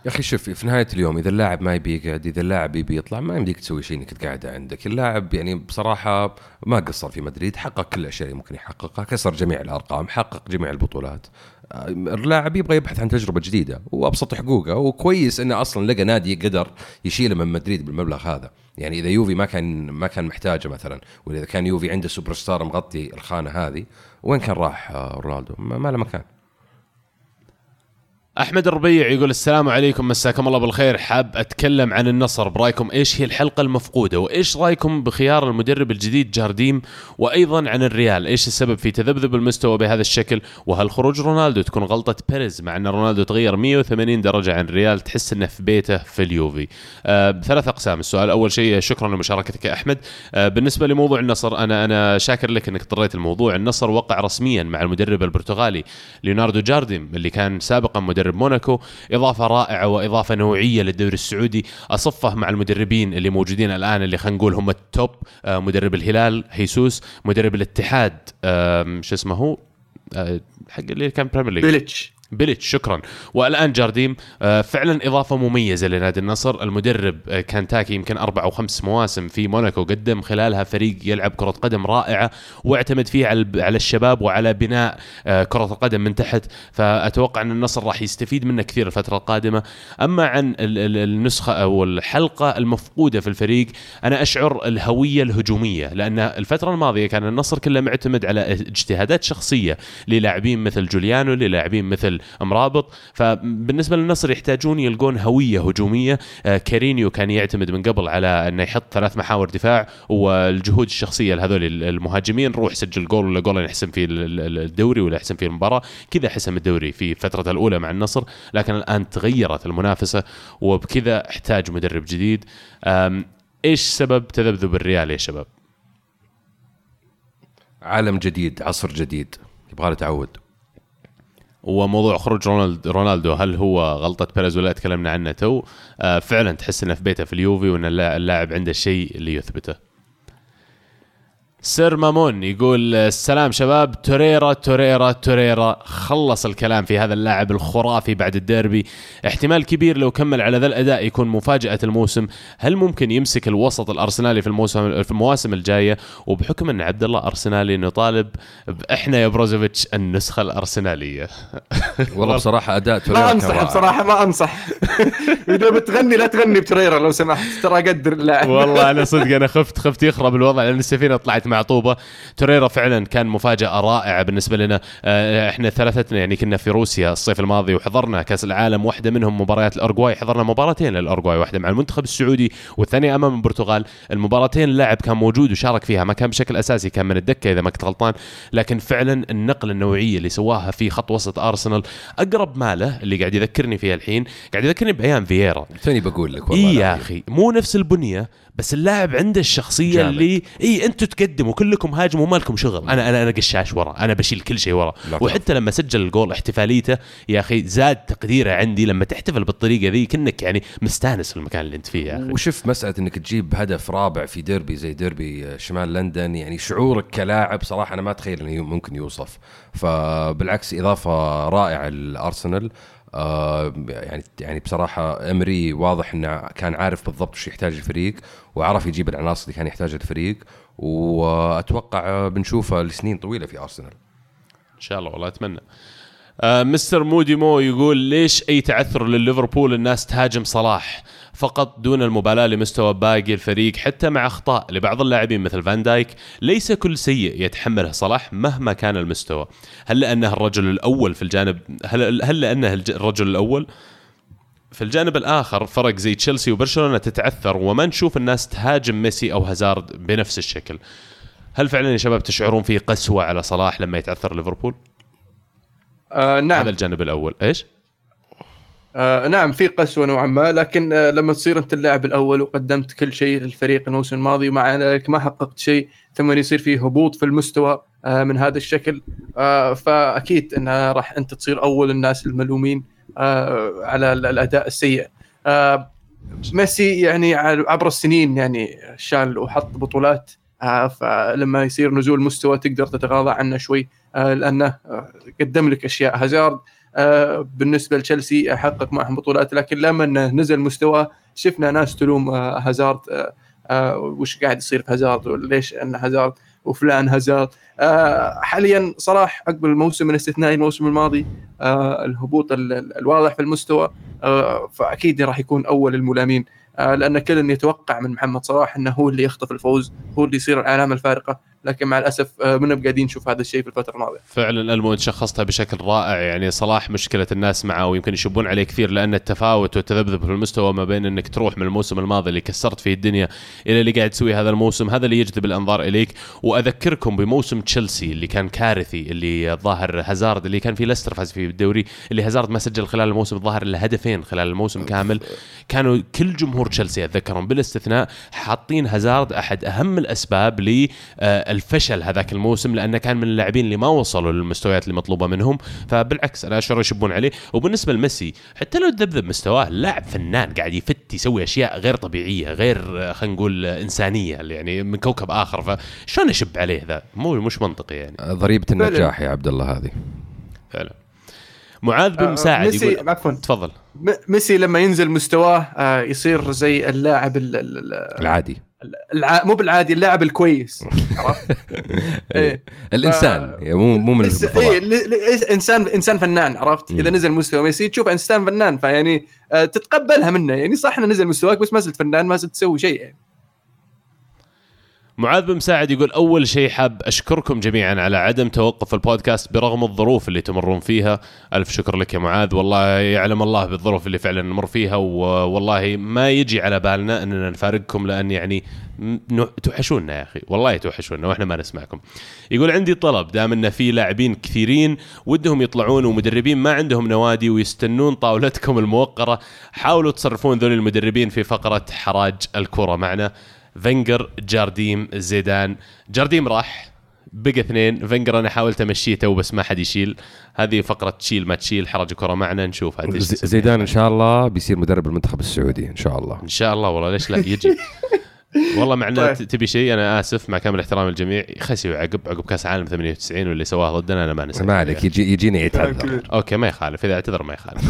يا أخي شوف في نهاية اليوم إذا اللاعب ما يبي يقعد إذا اللاعب يبي يطلع ما يمديك تسوي شيء إنك تقعده عندك. اللاعب يعني بصراحة ما قصر في مدريد حقق كل الاشياء اللي ممكن يحققها كسر جميع الأرقام حقق جميع البطولات. آه، اللاعب يبغى يبحث عن تجربة جديدة وأبسط حقوقه وكويس إنه أصلا لقى نادي قدر يشيله من مدريد بالمبلغ هذا. يعني إذا يوفي ما كان ما كان محتاجه مثلا ولا اذا كان يوفي عنده سوبر ستار مغطي الخانة هذه وين كان راح آه، رونالدو؟ ما له مكان. أحمد الربيع يقول السلام عليكم مساكم الله بالخير. حاب أتكلم عن النصر برأيكم إيش هي الحلقة المفقودة؟ وإيش رأيكم بخيار المدرب الجديد جارديم؟ وأيضا عن الريال إيش السبب في تذبذب المستوى بهذا الشكل؟ وهل خروج رونالدو تكون غلطة بيريز مع أن رونالدو تغير 180 درجة عن الريال تحس إنه في بيته في اليوفي؟ آه بثلاث أقسام السؤال. أول شيء شكرا لمشاركتك يا أحمد. آه بالنسبة لموضوع النصر أنا أنا شاكر لك إنك طريت الموضوع النصر وقع رسميا مع المدرب البرتغالي ليوناردو جارديم اللي كان سابقا مدرب موناكو. إضافة رائعة وإضافة نوعية للدوري السعودي. أصفه مع المدربين اللي موجودين الآن اللي خلينا نقول هم ال top آه مدرب الهلال هيسوس مدرب الاتحاد شو اسمه هو؟ آه حق اللي كان Premier League بيليتش شكرا. والآن جارديم آه، فعلا إضافة مميزة لنادي النصر. المدرب آه، كان تاكي يمكن أربع أو خمس مواسم في موناكو قدم. خلالها فريق يلعب كرة قدم رائعة واعتمد فيه على على الشباب وعلى بناء آه، كرة القدم من تحت. فأتوقع أن النصر راح يستفيد منه كثير الفترة القادمة. أما عن ال- ال- النسخة أو الحلقة المفقودة في الفريق أنا أشعر الهوية الهجومية لأن الفترة الماضية كان النصر كله معتمد على اجتهادات شخصية للاعبين مثل جوليانو للاعبين مثل مرابط فبالنسبة للنصر يحتاجون يلقون هوية هجومية. آه، كارينيو كان يعتمد من قبل على أنه يحط ثلاث محاور دفاع والجهود الشخصية لهذول المهاجمين. روح سجل جول ولا جولين يحسم فيه ال- ال- الدوري ولا يحسم فيه المباراة. كذا حسم الدوري في فترته الأولى مع النصر لكن الآن تغيرت المنافسة وبكذا احتاج مدرب جديد. إيش سبب تذبذب الريال يا شباب؟ عالم جديد عصر جديد. يبغى تعود. وموضوع خروج رونالد رونالدو. هل هو غلطة بيريز ولا تكلمنا عنه تو؟ آه فعلا تحس إنه في بيته في اليوفي وإن اللا- اللاعب عنده شيء يثبته. Sir مامون يقول السلام شباب. توريرا توريرا توريرا. خلص الكلام في هذا اللاعب الخرافي بعد الديربي. احتمال كبير لو كمل على ذا الأداء يكون مفاجأة الموسم. هل ممكن يمسك الوسط الأرسنالي في الموسم في المواسم الجاية؟ وبحكم أن عبد الله أرسنالي نطالب إحنا يا بروزوفيتش النسخة الأرسنالية. والله بصراحة أداء ما توريرا كان انصح. بصراحة ما أنصح. إذا بتغني لا تغني بتوريرا لو سمحت ترى قدر اللاعب والله أنا صدق أنا خفت خفت يخرب الوضع لأن السفينة طلعت مع مع طوبه توريرا فعلا كان مفاجأة رائعة بالنسبة لنا. آه، إحنا ثلاثتنا يعني كنا في روسيا الصيف الماضي وحضرنا كأس العالم واحدة منهم مباريات الاورجواي حضرنا مباراتين للاورجواي واحدة مع المنتخب السعودي والثانية أمام البرتغال. المباراتين اللاعب كان موجود وشارك فيها ما كان بشكل أساسي كان من الدكة إذا ما كنت غلطان. لكن فعلا النقلة النوعية اللي سواها في خط وسط أرسنال أقرب ماله اللي قاعد يذكرني فيها الحين قاعد يذكرني بايام فييرا. توني بقول لك والله إي يا. أخي مو نفس البنية بس اللاعب عنده الشخصية جامد. اللي إي أنتم تقدموا كلكم هاجموا وما لكم شغل. أنا أنا أنا قشاش ورا. أنا بشيل كل شيء ورا. وحتى لما سجل الجول احتفاليته يا أخي زاد تقديره عندي لما تحتفل بالطريقة ذي كأنك يعني مستانس في المكان اللي أنت فيه يا أخي. وشوف مسألة إنك تجيب هدف رابع في ديربي زي ديربي شمال لندن يعني شعورك كلاعب صراحة أنا ما أتخيل إنه ممكن يوصف. فبالعكس إضافة رائعة لأرسنال. آه يعني يعني بصراحة إمري واضح إنه كان عارف بالضبط وش يحتاج الفريق وعرف يجيب العناصر اللي كان يحتاجها الفريق وأتوقع بنشوفه لسنين طويلة في أرسنال. إن شاء الله والله أتمنى. آه مستر مودي مو يقول ليش أي تعثر لليفربول الناس تهاجم صلاح؟ فقط دون المبالاة لمستوى باقي الفريق حتى مع أخطاء لبعض اللاعبين مثل فان دايك ليس كل سيء يتحمله صلاح مهما كان المستوى. هل لأنه الرجل الأول في الجانب هل هل لأنه الرجل الأول؟ في الجانب الآخر فرق زي تشيلسي وبرشلونة تتعثر وما نشوف الناس تهاجم ميسي أو هازارد بنفس الشكل. هل فعلا يا شباب تشعرون في قسوة على صلاح لما يتعثر ليفربول؟ آه نعم. هذا الجانب الأول. إيش؟ آه نعم في قسوة نوعا ما لكن آه لما تصير أنت اللاعب الأول وقدمت كل شيء للفريق الموسم الماضي ومع ذلك ما حققت شيء ثم يصير فيه هبوط في المستوى آه من هذا الشكل آه فأكيد إنها راح أنت تصير أول الناس الملومين على ال- الأداء السيء. آه ميسي يعني عبر السنين يعني شال وحط بطولات آه فلما يصير نزول مستوى تقدر تتغاضى عنه شوي آه لأنه آه قدم لك أشياء. هازارد آه، بالنسبة لتشيلسي حقق معهم بطولات لكن لما نزل مستواه شفنا ناس تلوم آه، هازارد آه، آه، وش قاعد يصير في هازارد وليش إن هازارد وفلان هازارد آه، حاليا صلاح عقب الموسم الاستثنائي الموسم الماضي آه، الهبوط ال- ال- الواضح في المستوى آه، فأكيد راح يكون أول الملامين. لأن كل يتوقع من محمد صلاح إنه هو اللي يخطف الفوز هو اللي يصير العلامه الفارقة. لكن مع الأسف آه، منا قاعدين نشوف هذا الشيء في الفترة الماضية. فعلا المو شخصتها بشكل رائع. يعني صلاح مشكلة الناس معه ويمكن يشبون عليه كثير لأن التفاوت والتذبذب في المستوى ما بين إنك تروح من الموسم الماضي اللي كسرت فيه الدنيا إلى اللي قاعد تسويه هذا الموسم هذا اللي يجذب الأنظار إليك. وأذكركم بموسم تشيلسي اللي كان كارثي اللي الظاهر هازارد اللي كان في ليستر فاز فيه بالدوري اللي هازارد ما سجل خلال الموسم الظاهر إلا هدفين خلال الموسم كامل. كانوا كل جمهور تشيلسي. أتذكرهم بالاستثناء حاطين هازارد أحد أهم الأسباب للفشل هذاك الموسم لأنه كان من اللاعبين اللي ما وصلوا للمستويات المطلوبه منهم. فبالعكس أنا أشعر يشبون عليه. وبالنسبة لميسي حتى لو تذبذب مستواه اللاعب فنان قاعد يفت يسوي أشياء غير طبيعية غير آه، خلينا نقول آه، إنسانية يعني من كوكب آخر. فشلون اشب عليه ذا؟ مو مش منطقي يعني. ضريبة النجاح يا عبد الله هذه. فعلا. معاذ بن آه، مساعد ميسي يقول عفوا. تفضل. ميسي لما ينزل مستواه آه، يصير زي اللاعب ال- ال- ال- العادي. الع... مو بالعادي اللاعب الكويس. عرفت؟ إيه. الإنسان. يعني مو مو من. إيه ل- انسان إنسان فنان عرفت؟ إذا نزل مستوى ميسي تشوف إنسان فنان فيعني آه، تتقبلها منه. يعني صح إنه نزل مستواك بس ما زلت فنان ما زلت تسوي شيء يعني. معاذ بن مساعد يقول أول شيء حاب أشكركم جميعا على عدم توقف البودكاست برغم الظروف اللي تمرون فيها. ألف شكر لك يا معاذ. والله يعلم الله بالظروف اللي فعلا نمر فيها والله ما يجي على بالنا أننا نفارقكم لأن يعني توحشونا يا أخي. والله توحشونا وإحنا ما نسمعكم. يقول عندي طلب. دام إن في لاعبين كثيرين ودهم يطلعون ومدربين ما عندهم نوادي ويستنون طاولتكم الموقرة حاولوا تصرفون ذول المدربين في فقرة حراج الكره معنا. فنجر جارديم زيدان. جارديم راح بقى اثنين. فنجر أنا حاولت امشيه تو بس ما حد يشيل. هذه فقرة تشيل ما تشيل حرج كرة معنا نشوف. زيدان إن شاء الله بيصير مدرب المنتخب السعودي إن شاء الله. إن شاء الله والله ليش لا؟ يجي. والله معنا طيب. تبي شيء أنا آسف مع كامل احترام الجميع خسي عقب عقب كأس عالم 98 واللي سواه ضدنا أنا ما نسى ما عليك يجي يجينا يتعذر. okay ما يخالف. إذا اعتذر ما يخالف.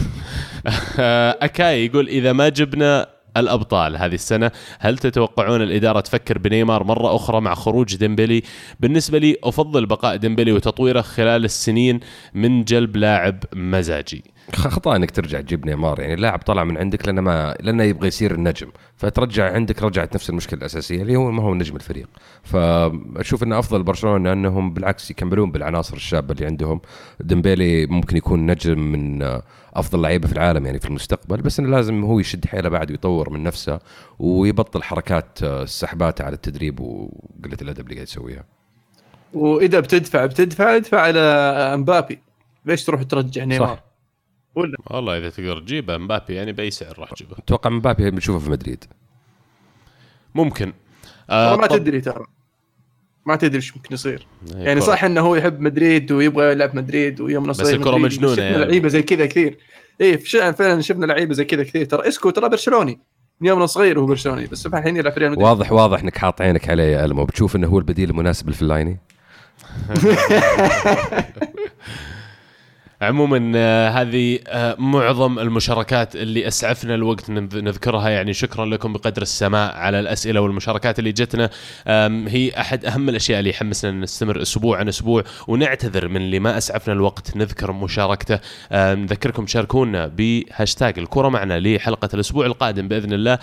أكاي يقول إذا ما جبنا الأبطال هذه السنة. هل تتوقعون الإدارة تفكر بنيمار مرة أخرى مع خروج ديمبلي؟ بالنسبة لي أفضل بقاء ديمبلي وتطويره خلال السنين من جلب لاعب مزاجي. خطأ إنك ترجع تجيب نيمار. يعني اللاعب طلع من عندك لأنه ما لأنه يبغى يصير النجم. فترجع عندك رجعت نفس المشكلة الأساسية اللي هو ما هو نجم الفريق. فأشوف إن أفضل برشلونة أنهم بالعكس يكملون بالعناصر الشابة اللي عندهم. ديمبيلي ممكن يكون نجم من أفضل لعيبة في العالم يعني في المستقبل بس إنه لازم هو يشد حيله بعد ويطور من نفسه ويبطل حركات السحبات على التدريب وقلة الأدب اللي قاعد يسويها. وإذا بتدفع بتدفع ادفع على أمبابي. ليش تروح ترجع نيمار؟ صح. ولا؟ والله إذا تقدر تجيبه مبابي يعني بأي سعر راح تجيبه. أتوقع مبابي بنشوفه في مدريد. ممكن. ترى ما طب- تدري ترى. ما تدري إيش ممكن يصير. يعني كرة. صح إنه هو يحب مدريد ويبغى يلعب مدريد ويوم بس الكرة مجنونة شفنا يعني. لعيبة زي كذا كثير. إيه فعلا شفنا لعيبة زي كذا كثير. ترى إسكو ترى برشلوني. من يوم صغير هو برشلوني. بس الحين يلعب في ريال مدريد. واضح واضح إنك حاط عينك عليه يا ألمو. بتشوف إنه هو البديل المناسب للفلايني عموما آه، هذه آه، معظم المشاركات اللي أسعفنا الوقت نذ- نذكرها يعني شكرا لكم بقدر السماع على الأسئلة والمشاركات اللي جتنا. هي أحد أهم الأشياء اللي يحمسنا إن نستمر أسبوع عن أسبوع ونعتذر من اللي ما أسعفنا الوقت نذكر مشاركته. نذكركم تشاركونا بهاشتاج الكرة معنا لحلقة الأسبوع القادم بإذن الله.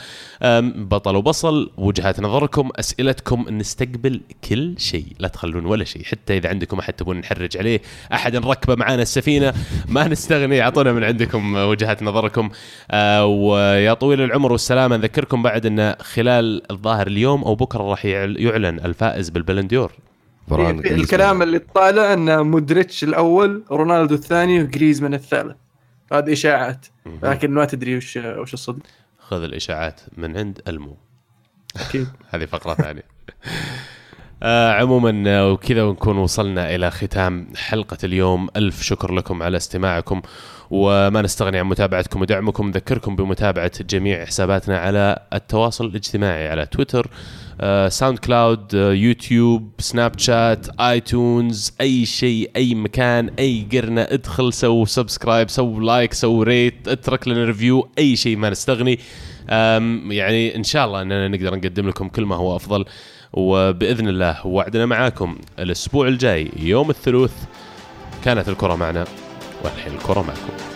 بطل وبصل وجهات نظركم أسئلتكم نستقبل كل شيء. لا تخلون ولا شيء حتى إذا عندكم أحد تبون نحرج عليه أحد نركبه معانا السفينة ما نستغني أعطونا من عندكم وجهات نظركم. آه ويا طويل العمر والسلامه نذكركم بعد أن خلال الظاهر اليوم أو بكرة راح يعل- يعلن الفائز بال Ballon d'Or. الكلام اللي طالع أن مودريتش الأول رونالدو الثاني وجريزمان الثالث. هذه إشاعات. لكن ما تدري وش وش الصدق. خذ الإشاعات من عند المو. أكيد. هذه فقرة ثانية. آه عموما آه، وكذا ونكون وصلنا إلى ختام حلقة اليوم. ألف شكر لكم على استماعكم وما نستغني عن متابعتكم ودعمكم. نذكركم بمتابعة جميع حساباتنا على التواصل الاجتماعي على تويتر آه SoundCloud آه يوتيوب سناب شات iTunes أي شيء أي مكان أي قرنة. ادخل سو subscribe سو like سو rate اترك لنا review أي شيء ما نستغني. يعني إن شاء الله إننا نقدر نقدم لكم كل ما هو أفضل. وبإذن الله وعدنا معاكم الأسبوع الجاي يوم الثلاث كانت الكرة معنا والحين الكرة معكم.